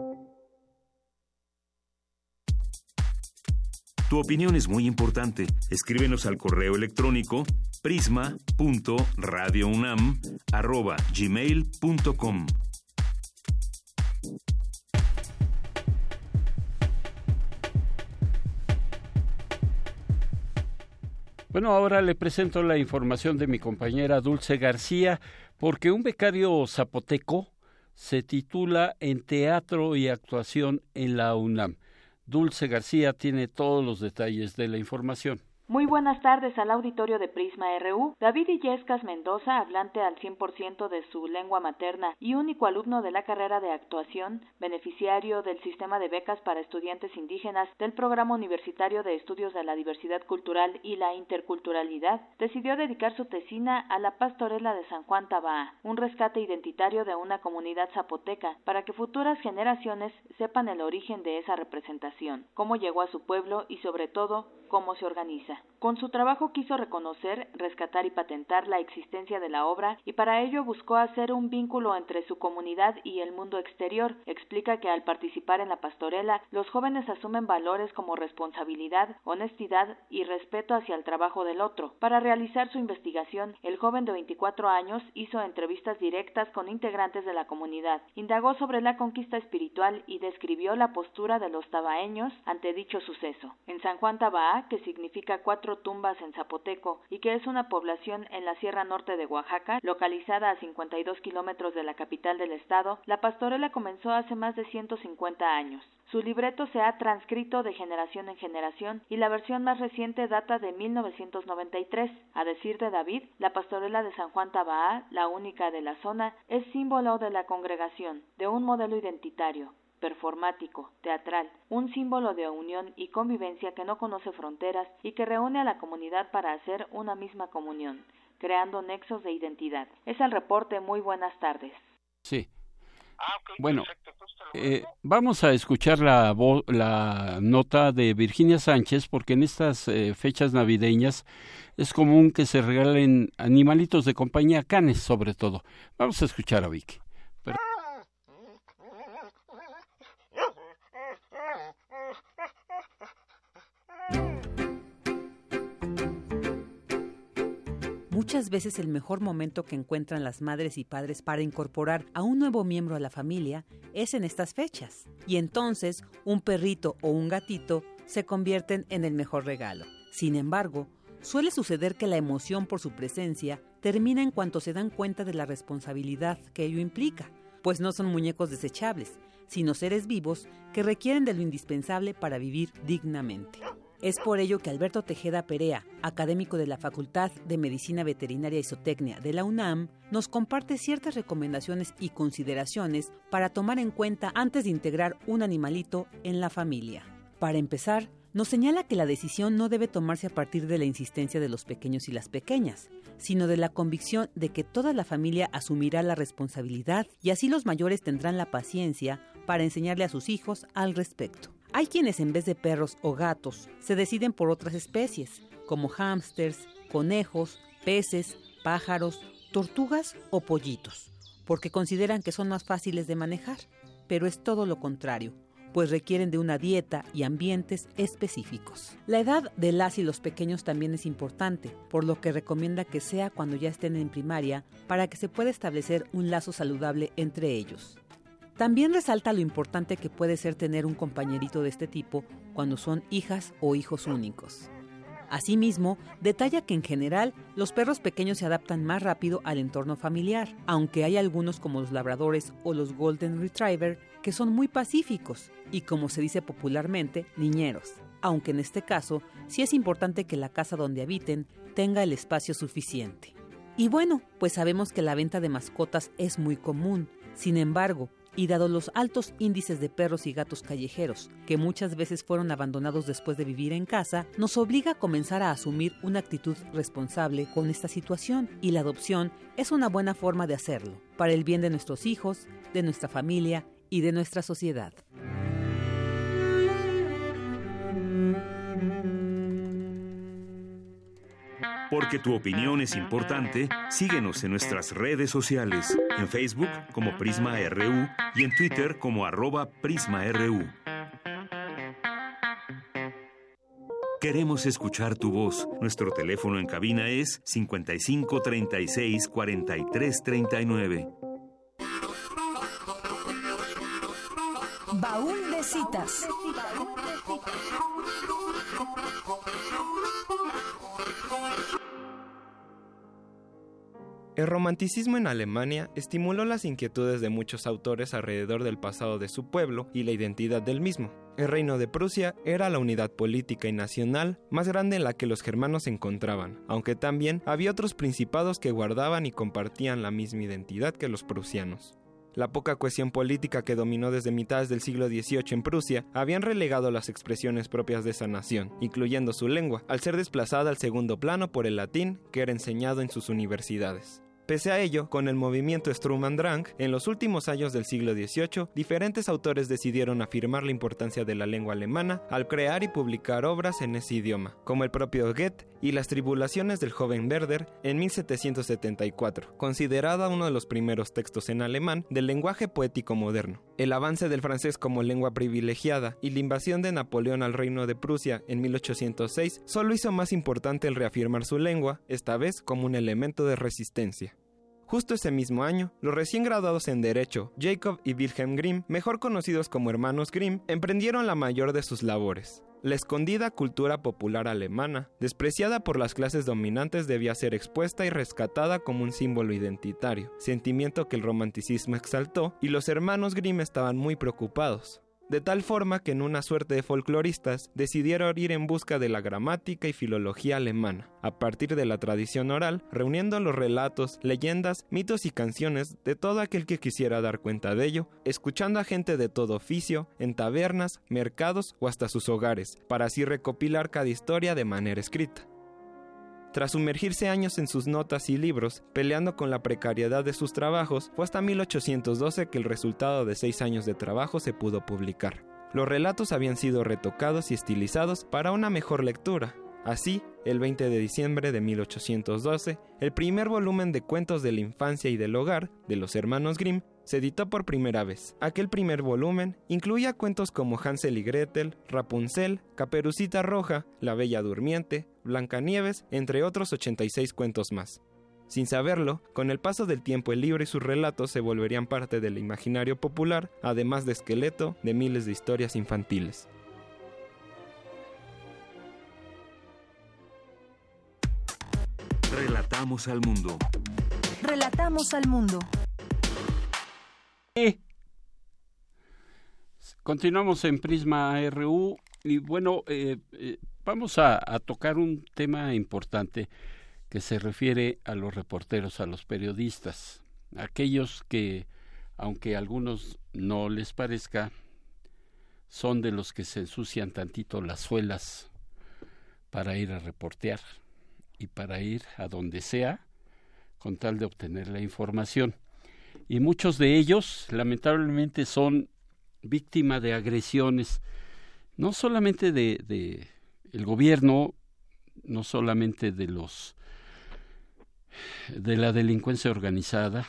Tu opinión es muy importante. Escríbenos al correo electrónico prisma.radiounam@gmail.com. Bueno, ahora le presento la información de mi compañera Dulce García, porque un becario zapoteco se titula en Teatro y Actuación en la UNAM. Dulce García tiene todos los detalles de la información. Muy buenas tardes al auditorio de Prisma RU. David Illescas Mendoza, hablante al 100% de su lengua materna y único alumno de la carrera de actuación, beneficiario del sistema de becas para estudiantes indígenas del Programa Universitario de Estudios de la Diversidad Cultural y la Interculturalidad, decidió dedicar su tesina a la pastorela de San Juan Tabaa, un rescate identitario de una comunidad zapoteca, para que futuras generaciones sepan el origen de esa representación, cómo llegó a su pueblo y sobre todo cómo se organiza. Con su trabajo quiso reconocer, rescatar y patentar la existencia de la obra y para ello buscó hacer un vínculo entre su comunidad y el mundo exterior. Explica que al participar en la pastorela, los jóvenes asumen valores como responsabilidad, honestidad y respeto hacia el trabajo del otro. Para realizar su investigación, el joven de 24 años hizo entrevistas directas con integrantes de la comunidad, indagó sobre la conquista espiritual y describió la postura de los tabaeños ante dicho suceso. En San Juan Que significa cuatro tumbas en zapoteco y que es una población en la Sierra Norte de Oaxaca, localizada a 52 kilómetros de la capital del estado, la pastorela comenzó hace más de 150 años. Su libreto se ha transcrito de generación en generación y la versión más reciente data de 1993. A decir de David, la pastorela de San Juan Tabaa, la única de la zona, es símbolo de la congregación, de un modelo identitario, performático, teatral, un símbolo de unión y convivencia que no conoce fronteras y que reúne a la comunidad para hacer una misma comunión, creando nexos de identidad. Es el reporte. Muy buenas tardes. Sí. Bueno, eh, vamos a escuchar la, la nota de Virginia Sánchez porque en estas eh, fechas navideñas es común que se regalen animalitos de compañía, canes sobre todo. Vamos a escuchar a Vicky. Muchas veces el mejor momento que encuentran las madres y padres para incorporar a un nuevo miembro a la familia es en estas fechas. Y entonces un perrito o un gatito se convierten en el mejor regalo. Sin embargo, suele suceder que la emoción por su presencia termina en cuanto se dan cuenta de la responsabilidad que ello implica, pues no son muñecos desechables, sino seres vivos que requieren de lo indispensable para vivir dignamente. Es por ello que Alberto Tejeda Perea, académico de la Facultad de Medicina Veterinaria y Zootecnia de la UNAM, nos comparte ciertas recomendaciones y consideraciones para tomar en cuenta antes de integrar un animalito en la familia. Para empezar, nos señala que la decisión no debe tomarse a partir de la insistencia de los pequeños y las pequeñas, sino de la convicción de que toda la familia asumirá la responsabilidad y así los mayores tendrán la paciencia para enseñarle a sus hijos al respecto. Hay quienes en vez de perros o gatos se deciden por otras especies, como hámsters, conejos, peces, pájaros, tortugas o pollitos, porque consideran que son más fáciles de manejar. Pero es todo lo contrario, pues requieren de una dieta y ambientes específicos. La edad de las y los pequeños también es importante, por lo que recomienda que sea cuando ya estén en primaria para que se pueda establecer un lazo saludable entre ellos. También resalta lo importante que puede ser tener un compañerito de este tipo cuando son hijas o hijos únicos. Asimismo, detalla que en general los perros pequeños se adaptan más rápido al entorno familiar, aunque hay algunos como los labradores o los golden retriever que son muy pacíficos y como se dice popularmente, niñeros, aunque en este caso sí es importante que la casa donde habiten tenga el espacio suficiente. Y bueno, pues sabemos que la venta de mascotas es muy común. Sin embargo, y dado los altos índices de perros y gatos callejeros, que muchas veces fueron abandonados después de vivir en casa, nos obliga a comenzar a asumir una actitud responsable con esta situación y la adopción es una buena forma de hacerlo, para el bien de nuestros hijos, de nuestra familia y de nuestra sociedad. Porque tu opinión es importante, síguenos en nuestras redes sociales, en Facebook como Prisma RU y en Twitter como arroba PrismaRU. Queremos escuchar tu voz. Nuestro teléfono en cabina es 55 36 43 39. Baúl de citas. El romanticismo en Alemania estimuló las inquietudes de muchos autores alrededor del pasado de su pueblo y la identidad del mismo. El reino de Prusia era la unidad política y nacional más grande en la que los germanos se encontraban, aunque también había otros principados que guardaban y compartían la misma identidad que los prusianos. La poca cohesión política que dominó desde mitades del siglo XVIII en Prusia habían relegado las expresiones propias de esa nación, incluyendo su lengua, al ser desplazada al segundo plano por el latín que era enseñado en sus universidades. Pese a ello, con el movimiento Sturm-und-Drang, en los últimos años del siglo XVIII, diferentes autores decidieron afirmar la importancia de la lengua alemana al crear y publicar obras en ese idioma, como el propio Goethe y Las tribulaciones del joven Werder en 1774, considerada uno de los primeros textos en alemán del lenguaje poético moderno. El avance del francés como lengua privilegiada y la invasión de Napoleón al reino de Prusia en 1806 solo hizo más importante el reafirmar su lengua, esta vez como un elemento de resistencia. Justo ese mismo año, los recién graduados en Derecho, Jacob y Wilhelm Grimm, mejor conocidos como hermanos Grimm, emprendieron la mayor de sus labores. La escondida cultura popular alemana, despreciada por las clases dominantes, debía ser expuesta y rescatada como un símbolo identitario, sentimiento que el romanticismo exaltó y los hermanos Grimm estaban muy preocupados de tal forma que en una suerte de folcloristas decidieron ir en busca de la gramática y filología alemana, a partir de la tradición oral, reuniendo los relatos, leyendas, mitos y canciones de todo aquel que quisiera dar cuenta de ello, escuchando a gente de todo oficio, en tabernas, mercados o hasta sus hogares, para así recopilar cada historia de manera escrita. Tras sumergirse años en sus notas y libros, peleando con la precariedad de sus trabajos, fue hasta 1812 que el resultado de seis años de trabajo se pudo publicar. Los relatos habían sido retocados y estilizados para una mejor lectura. Así, el 20 de diciembre de 1812, el primer volumen de cuentos de la infancia y del hogar de los hermanos Grimm se editó por primera vez. Aquel primer volumen incluía cuentos como Hansel y Gretel, Rapunzel, Caperucita Roja, La Bella Durmiente, Blancanieves, entre otros 86 cuentos más. Sin saberlo, con el paso del tiempo el libro y sus relatos se volverían parte del imaginario popular, además de esqueleto de miles de historias infantiles. Relatamos al mundo. Relatamos al mundo. Continuamos en Prisma RU y bueno, eh, eh, vamos a, a, tocar un tema importante que se refiere a los reporteros, a los periodistas, aquellos que, aunque a algunos no les parezca, son de los que se ensucian tantito las suelas para ir a reportear y para ir a donde sea con tal de obtener la información. Y muchos de ellos, lamentablemente, son víctimas de agresiones, no solamente de, de el gobierno, no solamente de los de la delincuencia organizada,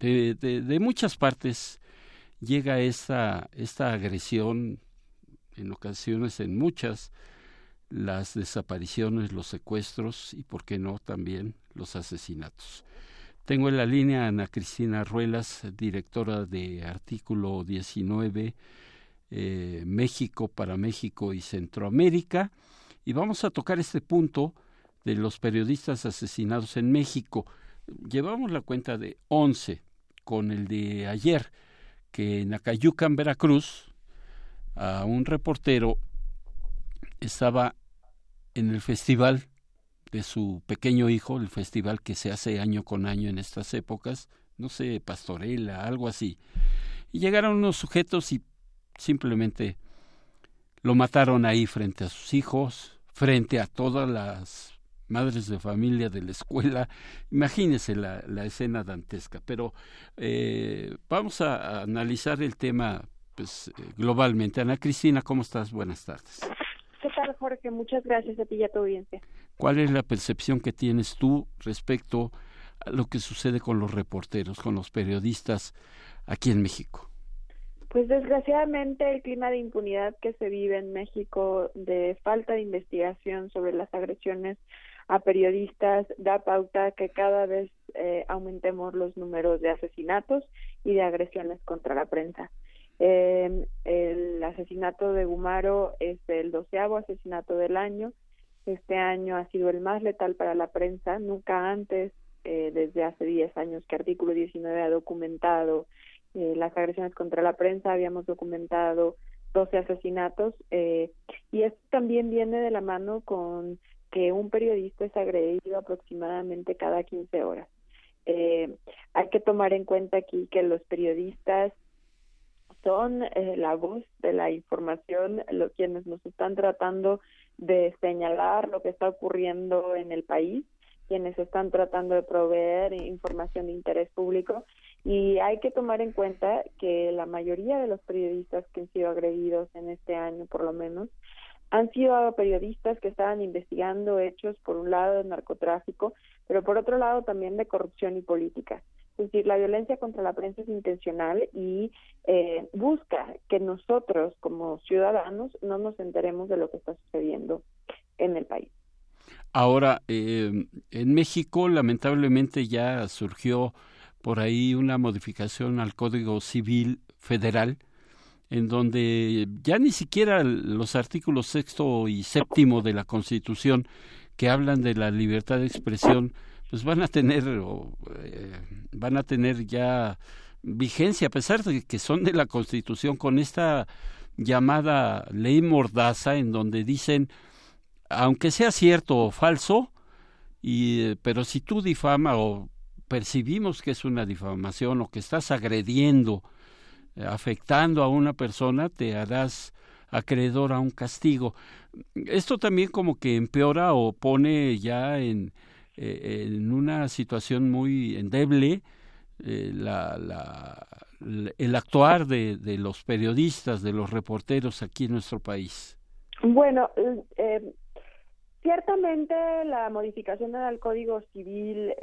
de, de, de muchas partes llega esta, esta agresión, en ocasiones, en muchas, las desapariciones, los secuestros y, por qué no, también los asesinatos. Tengo en la línea a Ana Cristina Ruelas, directora de artículo 19, eh, México para México y Centroamérica. Y vamos a tocar este punto de los periodistas asesinados en México. Llevamos la cuenta de 11 con el de ayer, que en Acayucan, Veracruz, a un reportero estaba en el festival de su pequeño hijo, el festival que se hace año con año en estas épocas, no sé, pastorela, algo así. Y llegaron unos sujetos y simplemente lo mataron ahí frente a sus hijos, frente a todas las madres de familia de la escuela. Imagínense la, la escena dantesca. Pero eh, vamos a, a, analizar el tema pues, eh, globalmente. Ana Cristina, ¿cómo estás? Buenas tardes. ¿Qué tal, Jorge? Muchas gracias a ti y a tu audiencia. ¿Cuál es la percepción que tienes tú respecto a lo que sucede con los reporteros, con los periodistas aquí en México? Pues desgraciadamente el clima de impunidad que se vive en México, de falta de investigación sobre las agresiones a periodistas, da pauta que cada vez eh, aumentemos los números de asesinatos y de agresiones contra la prensa. Eh, el asesinato de Gumaro es el doceavo asesinato del año. Este año ha sido el más letal para la prensa. Nunca antes, eh, desde hace 10 años que Artículo 19 ha documentado eh, las agresiones contra la prensa, habíamos documentado 12 asesinatos eh, y esto también viene de la mano con que un periodista es agredido aproximadamente cada 15 horas. Eh, hay que tomar en cuenta aquí que los periodistas son eh, la voz de la información, lo, quienes nos están tratando de señalar lo que está ocurriendo en el país, quienes están tratando de proveer información de interés público y hay que tomar en cuenta que la mayoría de los periodistas que han sido agredidos en este año, por lo menos, han sido periodistas que estaban investigando hechos, por un lado, de narcotráfico, pero por otro lado también de corrupción y política. Es decir, la violencia contra la prensa es intencional y eh, busca que nosotros, como ciudadanos, no nos enteremos de lo que está sucediendo en el país. Ahora, eh, en México, lamentablemente, ya surgió por ahí una modificación al Código Civil Federal, en donde ya ni siquiera los artículos sexto y séptimo de la Constitución que hablan de la libertad de expresión, pues van a tener eh, van a tener ya vigencia a pesar de que son de la Constitución con esta llamada ley mordaza en donde dicen aunque sea cierto o falso y pero si tú difama o percibimos que es una difamación o que estás agrediendo afectando a una persona, te harás acreedor a un castigo. Esto también como que empeora o pone ya en, eh, en una situación muy endeble eh, la, la, el actuar de, los periodistas, de los reporteros aquí en nuestro país. Bueno, eh, ciertamente la modificación del Código Civil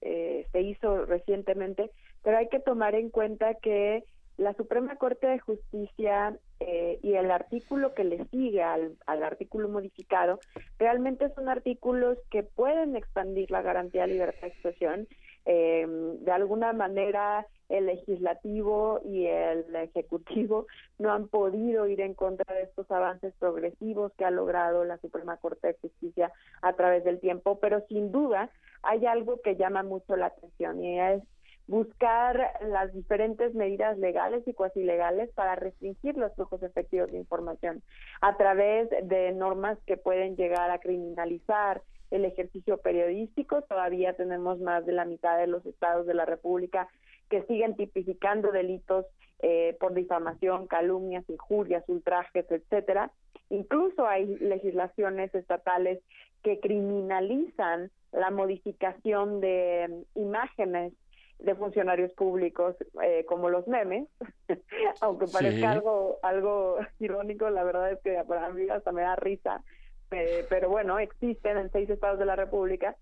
se hizo recientemente, pero hay que tomar en cuenta que la Suprema Corte de Justicia eh, y el artículo que le sigue al, al, artículo modificado realmente son artículos que pueden expandir la garantía de libertad de expresión. Eh, de alguna manera el legislativo y el ejecutivo no han podido ir en contra de estos avances progresivos que ha logrado la Suprema Corte de Justicia a través del tiempo, pero sin duda hay algo que llama mucho la atención y es buscar las diferentes medidas legales y cuasi legales para restringir los flujos efectivos de información a través de normas que pueden llegar a criminalizar el ejercicio periodístico. Todavía tenemos más de la mitad de los estados de la República que siguen tipificando delitos eh, por difamación, calumnias, injurias, ultrajes, etcétera. Incluso hay legislaciones estatales que criminalizan la modificación de imágenes de funcionarios públicos eh, como los memes, *laughs* aunque parezca sí. algo algo irónico, la verdad es que para mí hasta me da risa, eh, pero bueno, existen en seis estados de la República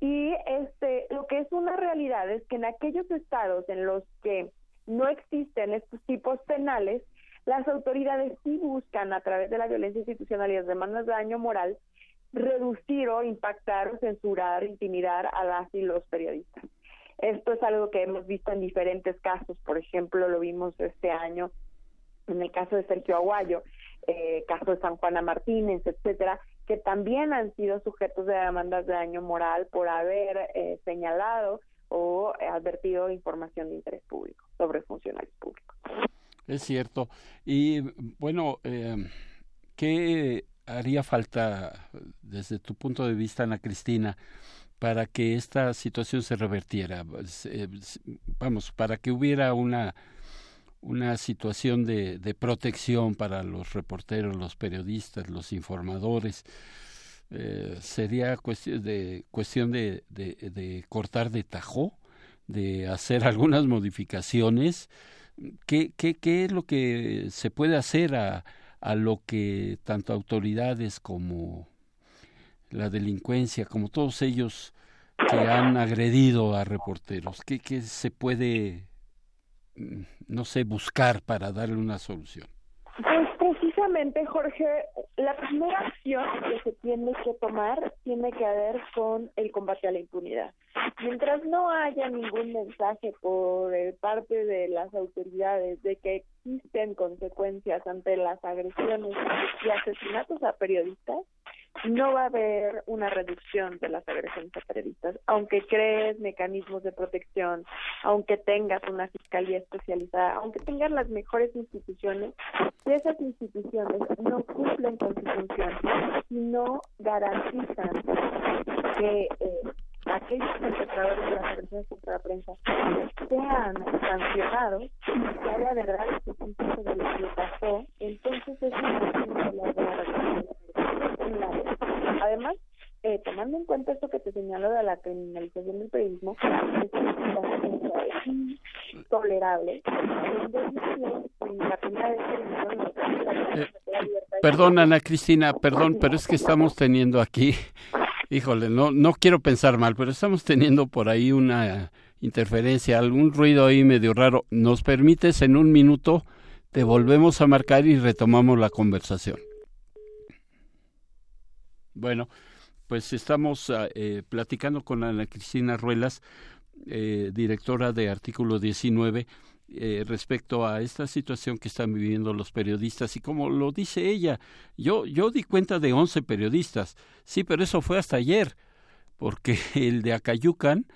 y este lo que es una realidad es que en aquellos estados en los que no existen estos tipos penales, las autoridades sí buscan a través de la violencia institucional y las demandas de daño moral reducir o impactar o censurar, intimidar a las y los periodistas. Esto es algo que hemos visto en diferentes casos, por ejemplo, lo vimos este año en el caso de Sergio Aguayo, eh, caso de San Juana Martínez, etcétera, que también han sido sujetos de demandas de daño moral por haber eh, señalado o advertido información de interés público sobre funcionarios públicos. Es cierto. Y bueno, eh, ¿qué haría falta desde tu punto de vista, Ana Cristina, para que esta situación se revertiera? Eh, vamos, para que hubiera una una situación de, de protección para los reporteros, los periodistas, los informadores. Eh, sería cuestión de cuestión de, de, cortar de tajo, de hacer *laughs* algunas modificaciones. ¿Qué, qué, qué es lo que se puede hacer a, a lo que tanto autoridades como la delincuencia, como todos ellos que han agredido a reporteros, qué, qué se puede no sé, buscar para darle una solución? Pues precisamente, Jorge, la primera acción que se tiene que tomar tiene que ver con el combate a la impunidad. Mientras no haya ningún mensaje por parte de las autoridades de que existen consecuencias ante las agresiones y asesinatos a periodistas, no va a haber una reducción de las agresiones a periodistas, aunque crees mecanismos de protección, aunque tengas una fiscalía especializada, aunque tengas las mejores instituciones, si esas instituciones no cumplen con su función y no garantizan que eh, aquellos perpetradores de las agresiones contra la prensa sean sancionados, que haya verdad específica de lo que pasó, entonces es una de Además, eh, tomando en cuenta esto que te señalo de la criminalización del periodismo, es intolerable. perdón, Ana Cristina, perdón, pero es que estamos teniendo aquí, híjole, no, no quiero pensar mal, pero estamos teniendo por ahí una interferencia, algún ruido ahí medio raro. ¿Nos permites en un minuto? Te volvemos a marcar y retomamos la conversación. Bueno, pues estamos ah, eh, platicando con Ana Cristina Ruelas, eh, directora de Artículo 19, eh, respecto a esta situación que están viviendo los periodistas. Y como lo dice ella, yo, yo di cuenta de 11 periodistas. Sí, pero eso fue hasta ayer, porque *laughs* el de Acayucan,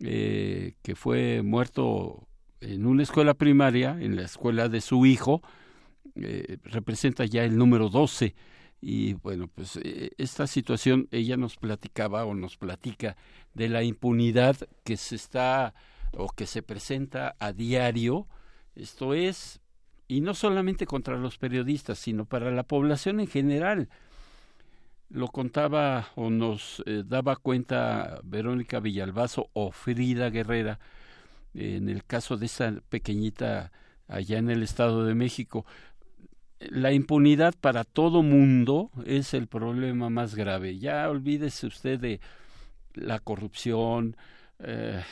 eh, que fue muerto en una escuela primaria, en la escuela de su hijo, eh, representa ya el número 12 y bueno, pues eh, esta situación ella nos platicaba o nos platica de la impunidad que se está o que se presenta a diario, esto es, y no solamente contra los periodistas, sino para la población en general. Lo contaba o nos eh, daba cuenta Verónica Villalbazo o Frida Guerrera en el caso de esa pequeñita allá en el Estado de México la impunidad para todo mundo es el problema más grave. Ya olvídese usted de la corrupción, eh,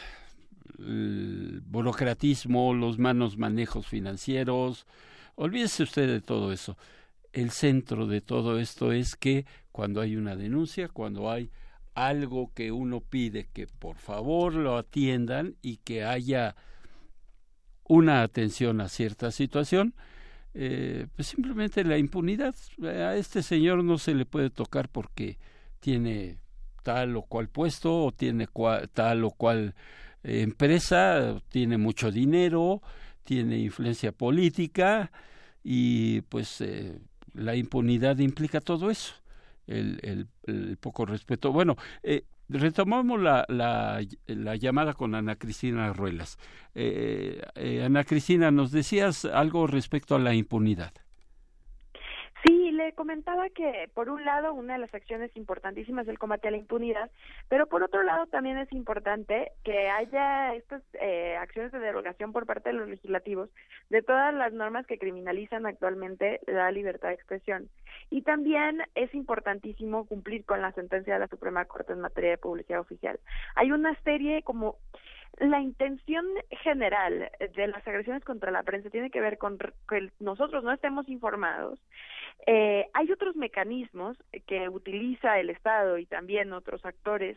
el burocratismo, los malos manejos financieros, olvídese usted de todo eso. El centro de todo esto es que cuando hay una denuncia, cuando hay algo que uno pide que por favor lo atiendan y que haya una atención a cierta situación, eh, pues simplemente la impunidad. A este señor no se le puede tocar porque tiene tal o cual puesto o tiene tal o cual eh, empresa, tiene mucho dinero, tiene influencia política y pues eh, la impunidad implica todo eso, el, el, el poco respeto. Bueno, eh, Retomamos la, la, la, llamada con Ana Cristina Ruelas. Eh, eh, Ana Cristina, nos decías algo respecto a la impunidad. Comentaba que por un lado una de las acciones importantísimas es el combate a la impunidad, pero por otro lado también es importante que haya estas eh, acciones de derogación por parte de los legislativos de todas las normas que criminalizan actualmente la libertad de expresión. Y también es importantísimo cumplir con la sentencia de la Suprema Corte en materia de publicidad oficial. Hay una serie como la intención general de las agresiones contra la prensa tiene que ver con que nosotros no estemos informados. Eh, hay otros mecanismos que utiliza el Estado y también otros actores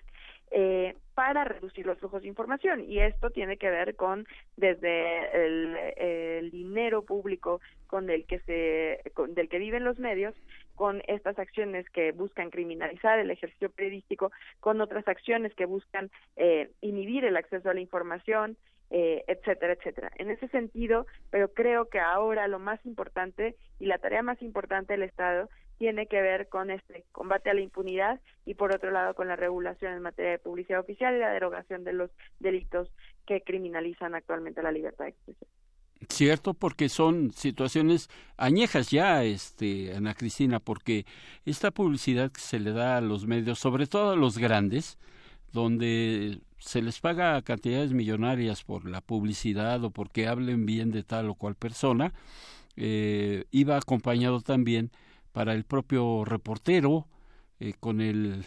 eh, para reducir los flujos de información y esto tiene que ver con desde el, el dinero público con el que se con, del que viven los medios con estas acciones que buscan criminalizar el ejercicio periodístico, con otras acciones que buscan eh, inhibir el acceso a la información, eh, etcétera, etcétera. En ese sentido, pero creo que ahora lo más importante y la tarea más importante del Estado tiene que ver con este combate a la impunidad y por otro lado con la regulación en materia de publicidad oficial y la derogación de los delitos que criminalizan actualmente la libertad de expresión. Cierto, porque son situaciones añejas ya, este, Ana Cristina, porque esta publicidad que se le da a los medios, sobre todo a los grandes, donde se les paga cantidades millonarias por la publicidad o porque hablen bien de tal o cual persona, eh, iba acompañado también para el propio reportero eh, con el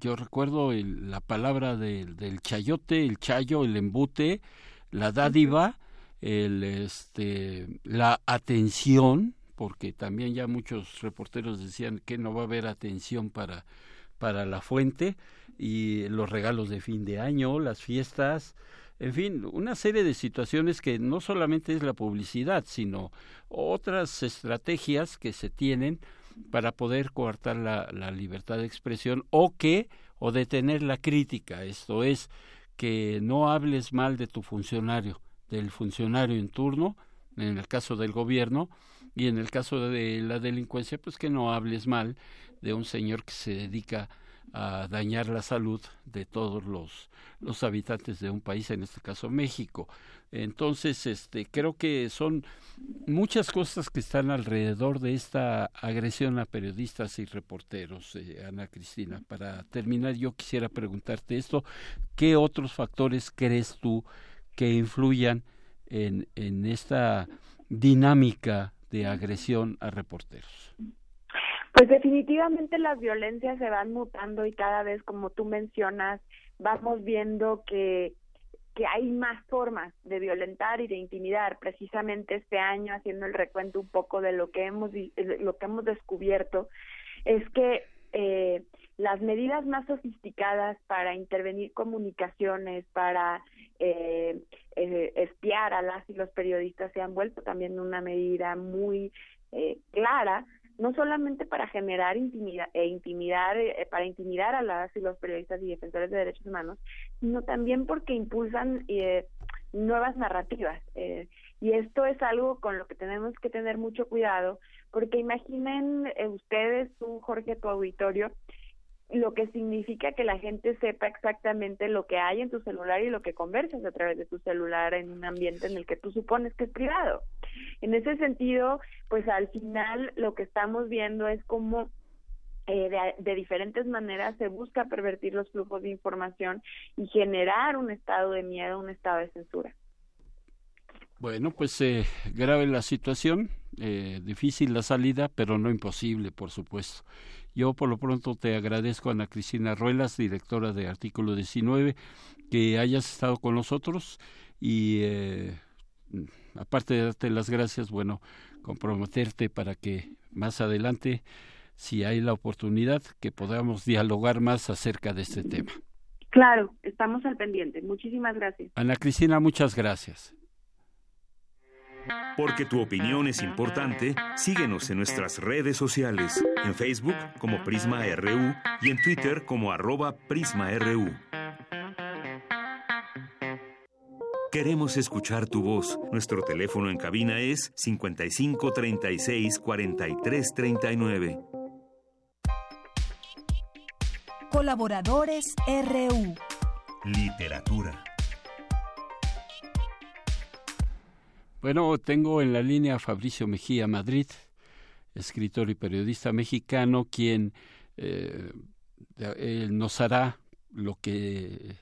yo recuerdo el, la palabra del, del chayote, el chayo, el embute, la dádiva, el este la atención, porque también ya muchos reporteros decían que no va a haber atención para para la fuente y los regalos de fin de año, las fiestas, en fin, una serie de situaciones que no solamente es la publicidad, sino otras estrategias que se tienen para poder coartar la, la libertad de expresión o que o detener la crítica. Esto es que no hables mal de tu funcionario, del funcionario en turno, en el caso del gobierno, y en el caso de la delincuencia, pues que no hables mal de un señor que se dedica a dañar la salud de todos los, los habitantes de un país, en este caso México. Entonces, este, creo que son muchas cosas que están alrededor de esta agresión a periodistas y reporteros, eh, Ana Cristina. Para terminar, yo quisiera preguntarte esto, ¿qué otros factores crees tú que influyan en, en esta dinámica de agresión a reporteros? Pues definitivamente las violencias se van mutando y cada vez, como tú mencionas, vamos viendo que que hay más formas de violentar y de intimidar. Precisamente este año, haciendo el recuento un poco de lo que hemos lo que hemos descubierto, es que eh, las medidas más sofisticadas para intervenir comunicaciones, para eh, eh, espiar a las y los periodistas se han vuelto también una medida muy eh, clara no solamente para generar intimidad e intimidar eh, para intimidar a las y los periodistas y defensores de derechos humanos sino también porque impulsan nuevas narrativas y esto es algo con lo que tenemos que tener mucho cuidado porque imaginen eh, ustedes tú Jorge tu auditorio lo que significa que la gente sepa exactamente lo que hay en tu celular y lo que conversas a través de tu celular en un ambiente en el que tú supones que es privado. En ese sentido, pues al final lo que estamos viendo es cómo eh, de, de, diferentes maneras se busca pervertir los flujos de información y generar un estado de miedo, un estado de censura. Bueno, pues eh, grave la situación, eh, difícil la salida, pero no imposible, por supuesto. Yo por lo pronto te agradezco, Ana Cristina Ruelas, directora de Artículo 19, que hayas estado con nosotros y eh, aparte de darte las gracias, bueno, comprometerte para que más adelante, si hay la oportunidad, que podamos dialogar más acerca de este tema. Claro, estamos al pendiente. Muchísimas gracias. Ana Cristina, muchas gracias. Porque tu opinión es importante, síguenos en nuestras redes sociales, en Facebook como Prisma RU y en Twitter como arroba PrismaRU. Queremos escuchar tu voz. Nuestro teléfono en cabina es 55 36 43 39. Colaboradores RU. Literatura. Bueno, tengo en la línea a Fabricio Mejía Madrid, escritor y periodista mexicano, quien eh, nos hará lo que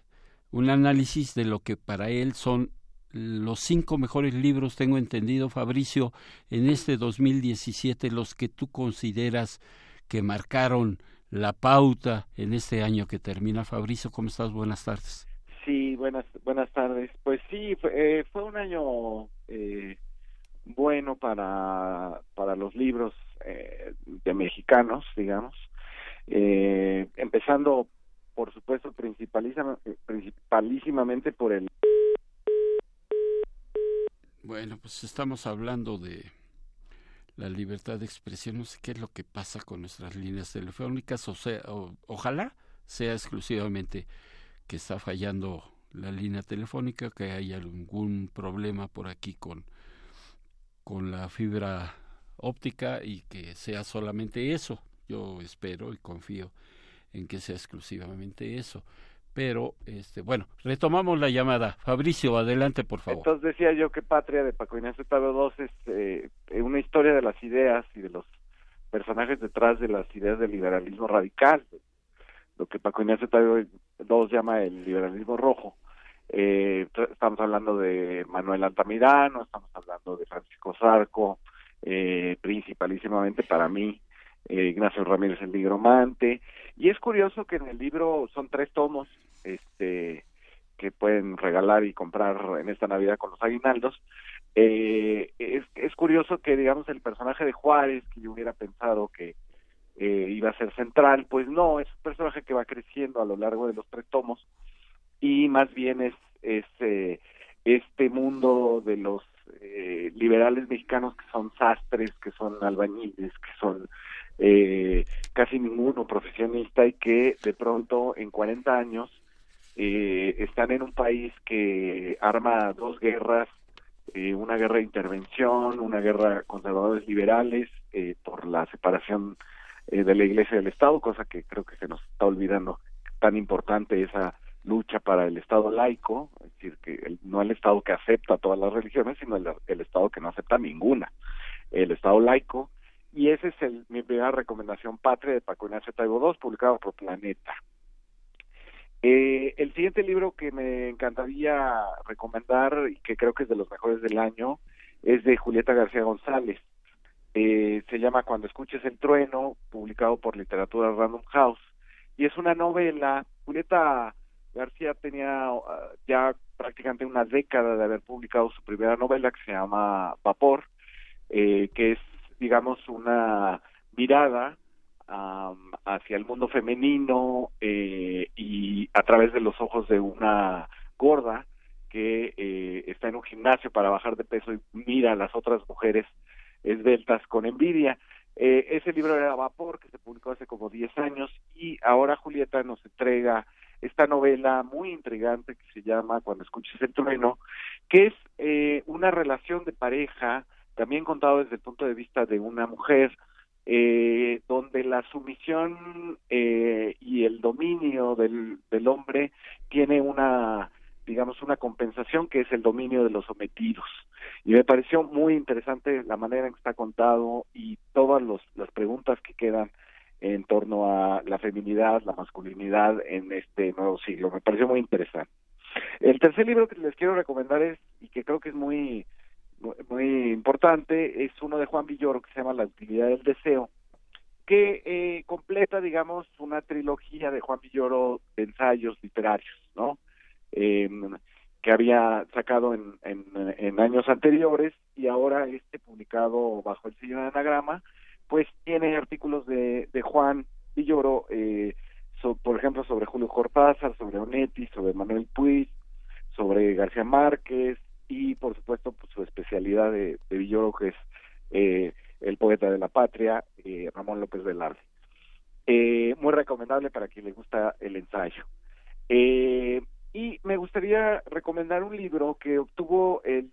un análisis de lo que para él son los cinco mejores libros, tengo entendido, Fabricio, en este 2017, los que tú consideras que marcaron la pauta en este año que termina. Fabricio, ¿cómo estás? Buenas tardes. Sí, buenas buenas tardes. Pues sí, fue, eh, fue un año eh, bueno para para los libros eh, de mexicanos, digamos. Eh, empezando, por supuesto, principalísima, principalísimamente por el. Bueno, pues estamos hablando de la libertad de expresión. No sé qué es lo que pasa con nuestras líneas telefónicas, o sea, ojalá sea exclusivamente que está fallando la línea telefónica, que haya algún problema por aquí con, con la fibra óptica y que sea solamente eso. Yo espero y confío en que sea exclusivamente eso. Pero, este, bueno, retomamos la llamada. Fabricio, adelante, por favor. Entonces decía yo que Patria de Paco Ignacio Tadeo II es una historia de las ideas y de los personajes detrás de las ideas del liberalismo radical, lo que Paco Ignacio II llama el liberalismo rojo. Eh, estamos hablando de Manuel Altamirano, estamos hablando de Francisco Zarco, eh, principalísimamente para mí, eh, Ignacio Ramírez el Nigromante, y es curioso que en el libro son tres tomos, este que pueden regalar y comprar en esta Navidad con los aguinaldos. Eh, es, es curioso que, digamos, el personaje de Juárez, que yo hubiera pensado que eh, iba a ser central, pues no, es un personaje que va creciendo a lo largo de los tres tomos y más bien es, es eh, este mundo de los eh, liberales mexicanos que son sastres, que son albañiles, que son eh, casi ninguno profesionista y que de pronto en 40 años eh, están en un país que arma dos guerras, eh, una guerra de intervención, una guerra conservadores liberales eh, por la separación eh, de la Iglesia del Estado, cosa que creo que se nos está olvidando tan importante esa lucha para el Estado laico, es decir, que no el Estado que acepta todas las religiones, sino el, el Estado que no acepta ninguna, el Estado laico, y esa es el, mi primera recomendación patria de Paco Ignacio Taibo II, publicado por Planeta. Eh, el siguiente libro que me encantaría recomendar y que creo que es de los mejores del año es de Julieta García González. Eh, se llama Cuando escuches el trueno, publicado por Literatura Random House. Y es una novela. Julieta García tenía uh, ya prácticamente una década de haber publicado su primera novela que se llama Vapor, eh, que es, digamos, una mirada hacia el mundo femenino eh, y a través de los ojos de una gorda que eh, está en un gimnasio para bajar de peso y mira a las otras mujeres esbeltas con envidia. Eh, ese libro era Vapor, que se publicó hace como 10 años, y ahora Julieta nos entrega esta novela muy intrigante que se llama Cuando escuches el trueno, que es eh, una relación de pareja, también contado desde el punto de vista de una mujer, eh, donde la sumisión eh, y el dominio del, del hombre tiene una digamos una compensación que es el dominio de los sometidos y me pareció muy interesante la manera en que está contado y todas las preguntas que quedan en torno a la feminidad, la masculinidad en este nuevo siglo. Me pareció muy interesante. El tercer libro que les quiero recomendar es, y que creo que es muy, muy importante, es uno de Juan Villoro que se llama La utilidad del deseo, que eh, completa, digamos, una trilogía de Juan Villoro de ensayos literarios, ¿no? Eh, que había sacado en, en, años anteriores y ahora este publicado bajo el sello de anagrama, pues tiene artículos de, de Juan Villoro, eh, so, por ejemplo, sobre Julio Cortázar, sobre Onetti, sobre Manuel Puig, sobre García Márquez y, por supuesto, pues, su especialidad de, de Villoro, que es eh, el poeta de la patria, eh, Ramón López Velarde. Eh, muy recomendable para quien le gusta el ensayo. Eh, y me gustaría recomendar un libro que obtuvo el,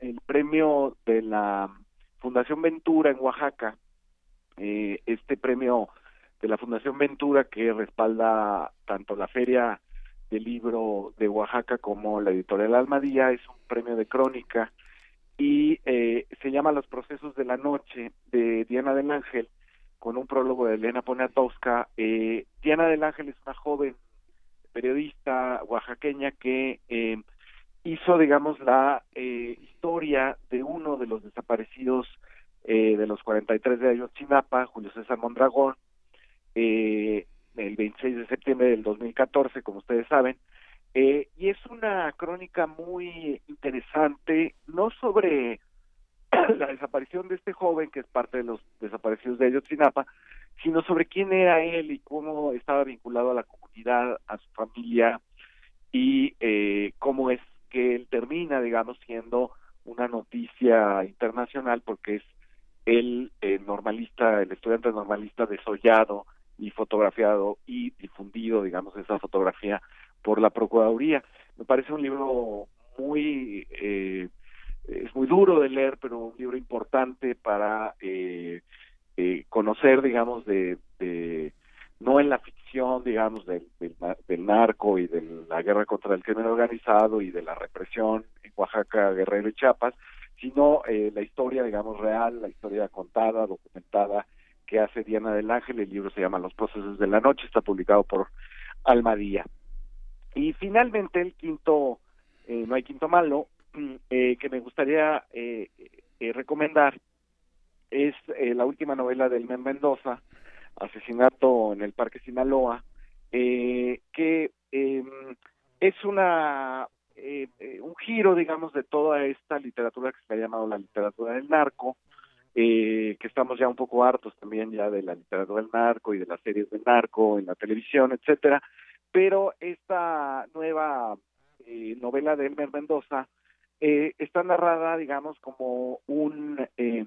el premio de la Fundación Ventura en Oaxaca, eh, este premio de la Fundación Ventura que respalda tanto la Feria del Libro de Oaxaca como la editorial Almadía, es un premio de crónica y eh, se llama Los Procesos de la Noche de Diana del Ángel, con un prólogo de Elena Poniatowska. Eh, Diana del Ángel es una joven periodista oaxaqueña que eh, hizo, digamos, la eh, historia de uno de los desaparecidos eh, de los 43 de Ayotzinapa, Julio César Mondragón, eh, el 26 de septiembre del 2014, como ustedes saben, eh, y es una crónica muy interesante, no sobre *coughs* la desaparición de este joven, que es parte de los desaparecidos de Ayotzinapa, sino sobre quién era él y cómo estaba vinculado a la comunidad, a su familia, y eh, cómo es que él termina, digamos, siendo una noticia internacional, porque es el eh, normalista, el estudiante normalista desollado y fotografiado y difundido, digamos, esa fotografía por la Procuraduría. Me parece un libro muy, eh, es muy duro de leer, pero un libro importante para eh, eh, conocer, digamos, de, no en la ficción, digamos, del, del, del narco y de la guerra contra el crimen organizado y de la represión en Oaxaca, Guerrero y Chiapas, sino eh, la historia, digamos, real, la historia contada, documentada que hace Diana del Ángel. El libro se llama Los procesos de la noche, está publicado por Almadía. Y finalmente el quinto, eh, no hay quinto malo, eh, que me gustaría eh, eh, recomendar es eh, la última novela del Men Mendoza, Asesinato en el Parque Sinaloa, eh, que eh, es una eh, un giro, digamos, de toda esta literatura que se ha llamado la literatura del narco, que estamos ya un poco hartos también ya de la literatura del narco y de las series del narco en la televisión, etcétera, pero esta nueva novela de Elmer Mendoza eh, está narrada, digamos, como un eh,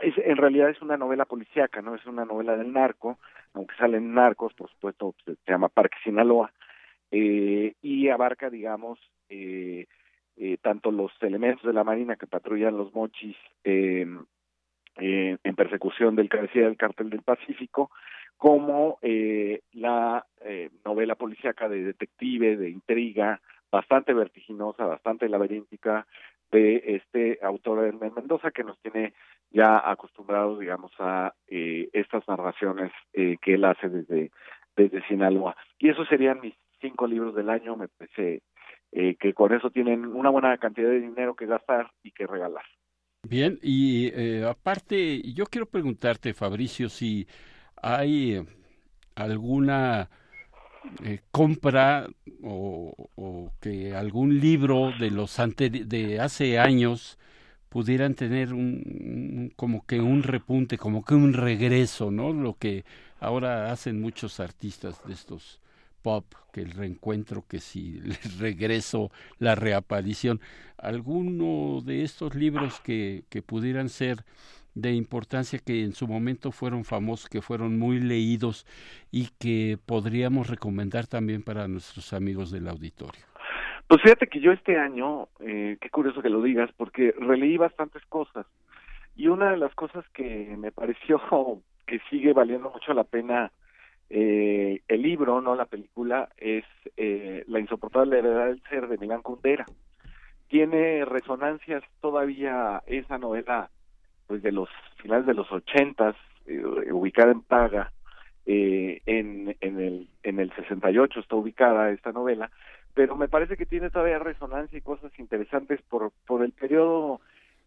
en realidad es una novela policíaca, no es una novela del narco, aunque salen narcos, por supuesto, se, llama Parque Sinaloa, eh, y abarca, digamos, eh, eh, tanto los elementos de la Marina que patrullan los mochis eh, eh, en persecución del cabecilla del cártel del Pacífico, como eh, la eh, novela policíaca de detective, de intriga, bastante vertiginosa, bastante laberíntica, de este autor Hermen Mendoza, que nos tiene ya acostumbrados, digamos, a eh, estas narraciones eh, que él hace desde, desde Sinaloa. Y esos serían mis cinco libros del año, me parece eh, que con eso tienen una buena cantidad de dinero que gastar y que regalar. Bien, y eh, aparte, yo quiero preguntarte, Fabricio, si hay alguna eh, compra o, que algún libro de los ante, de hace años pudieran tener un, un, como que un repunte, como que un regreso, ¿no? Lo que ahora hacen muchos artistas de estos pop, que el reencuentro, que si *laughs* el regreso, la reaparición, alguno de estos libros que, que pudieran ser de importancia que en su momento fueron famosos, que fueron muy leídos y que podríamos recomendar también para nuestros amigos del auditorio. Pues fíjate que yo este año, eh, qué curioso que lo digas, porque releí bastantes cosas y una de las cosas que me pareció *laughs* que sigue valiendo mucho la pena eh, el libro, no la película, es eh, La insoportable heredad del ser de Milán Kundera. Tiene resonancias todavía esa novela pues de los finales de los ochentas, eh, ubicada en Paga, eh, en, en el en el 68 está ubicada esta novela, pero me parece que tiene todavía resonancia y cosas interesantes por por el periodo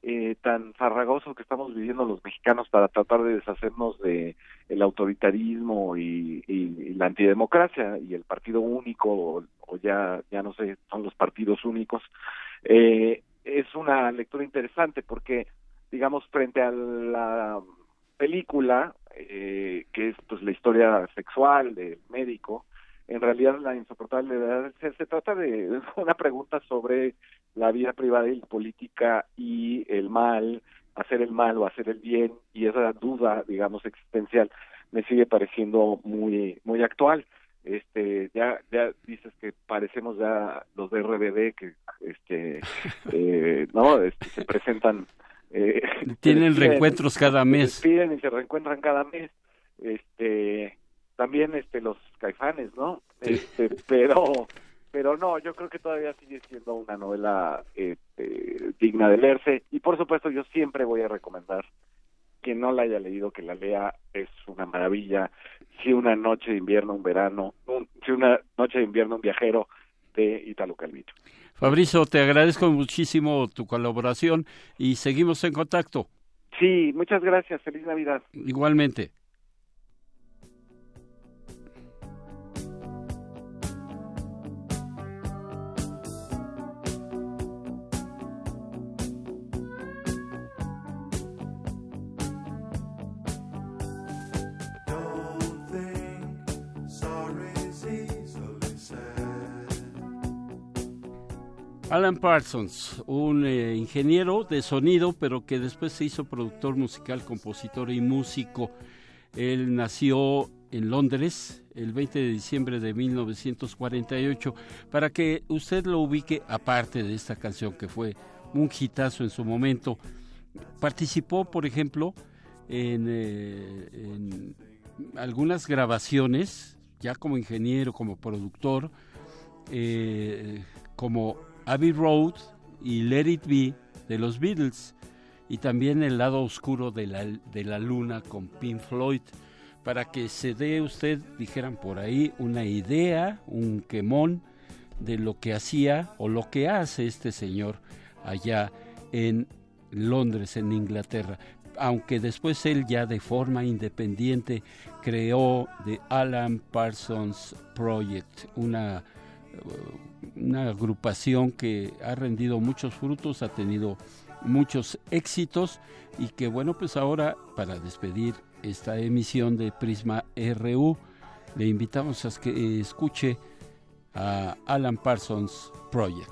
eh, tan farragoso que estamos viviendo los mexicanos para tratar de deshacernos de el autoritarismo y, y, y la antidemocracia y el partido único o, o, ya ya no sé son los partidos únicos. Eh, es una lectura interesante porque digamos frente a la película eh, que es pues la historia sexual del médico en realidad la insoportable verdad se, se trata de *laughs* una pregunta sobre la vida privada y política y el mal, hacer el mal o hacer el bien y esa duda, digamos, existencial me sigue pareciendo muy muy actual. Este, ya ya dices que parecemos ya los de RBD que este *laughs* eh, no este, se presentan eh, *laughs* tienen despiden, reencuentros cada mes. Se despiden y se reencuentran cada mes. Este, también este los caifanes, ¿no? Este, *laughs* pero pero no, yo creo que todavía sigue siendo una novela este, digna de leerse y por supuesto yo siempre voy a recomendar quien no la haya leído que la lea es una maravilla si una noche de invierno un verano un, si una noche de invierno un viajero de Italo Calvino Fabricio te agradezco muchísimo tu colaboración y seguimos en contacto. Sí muchas gracias. Feliz navidad. Igualmente Alan Parsons, un eh, ingeniero de sonido, pero que después se hizo productor musical, compositor y músico. Él nació en Londres el 20 de diciembre de 1948. Para que usted lo ubique, aparte de esta canción que fue un hitazo en su momento, participó, por ejemplo, en, eh, algunas grabaciones, ya como ingeniero, como productor, eh, como Abbey Road y Let It Be de los Beatles y también el lado oscuro de la, de la luna con Pink Floyd para que se dé usted, dijeran por ahí, una idea, un quemón de lo que hacía o lo que hace este señor allá en Londres, en Inglaterra. Aunque después él ya de forma independiente creó The Alan Parsons Project, una una agrupación que ha rendido muchos frutos, ha tenido muchos éxitos y que bueno, pues ahora para despedir esta emisión de Prisma RU, le invitamos a que escuche a Alan Parsons Project.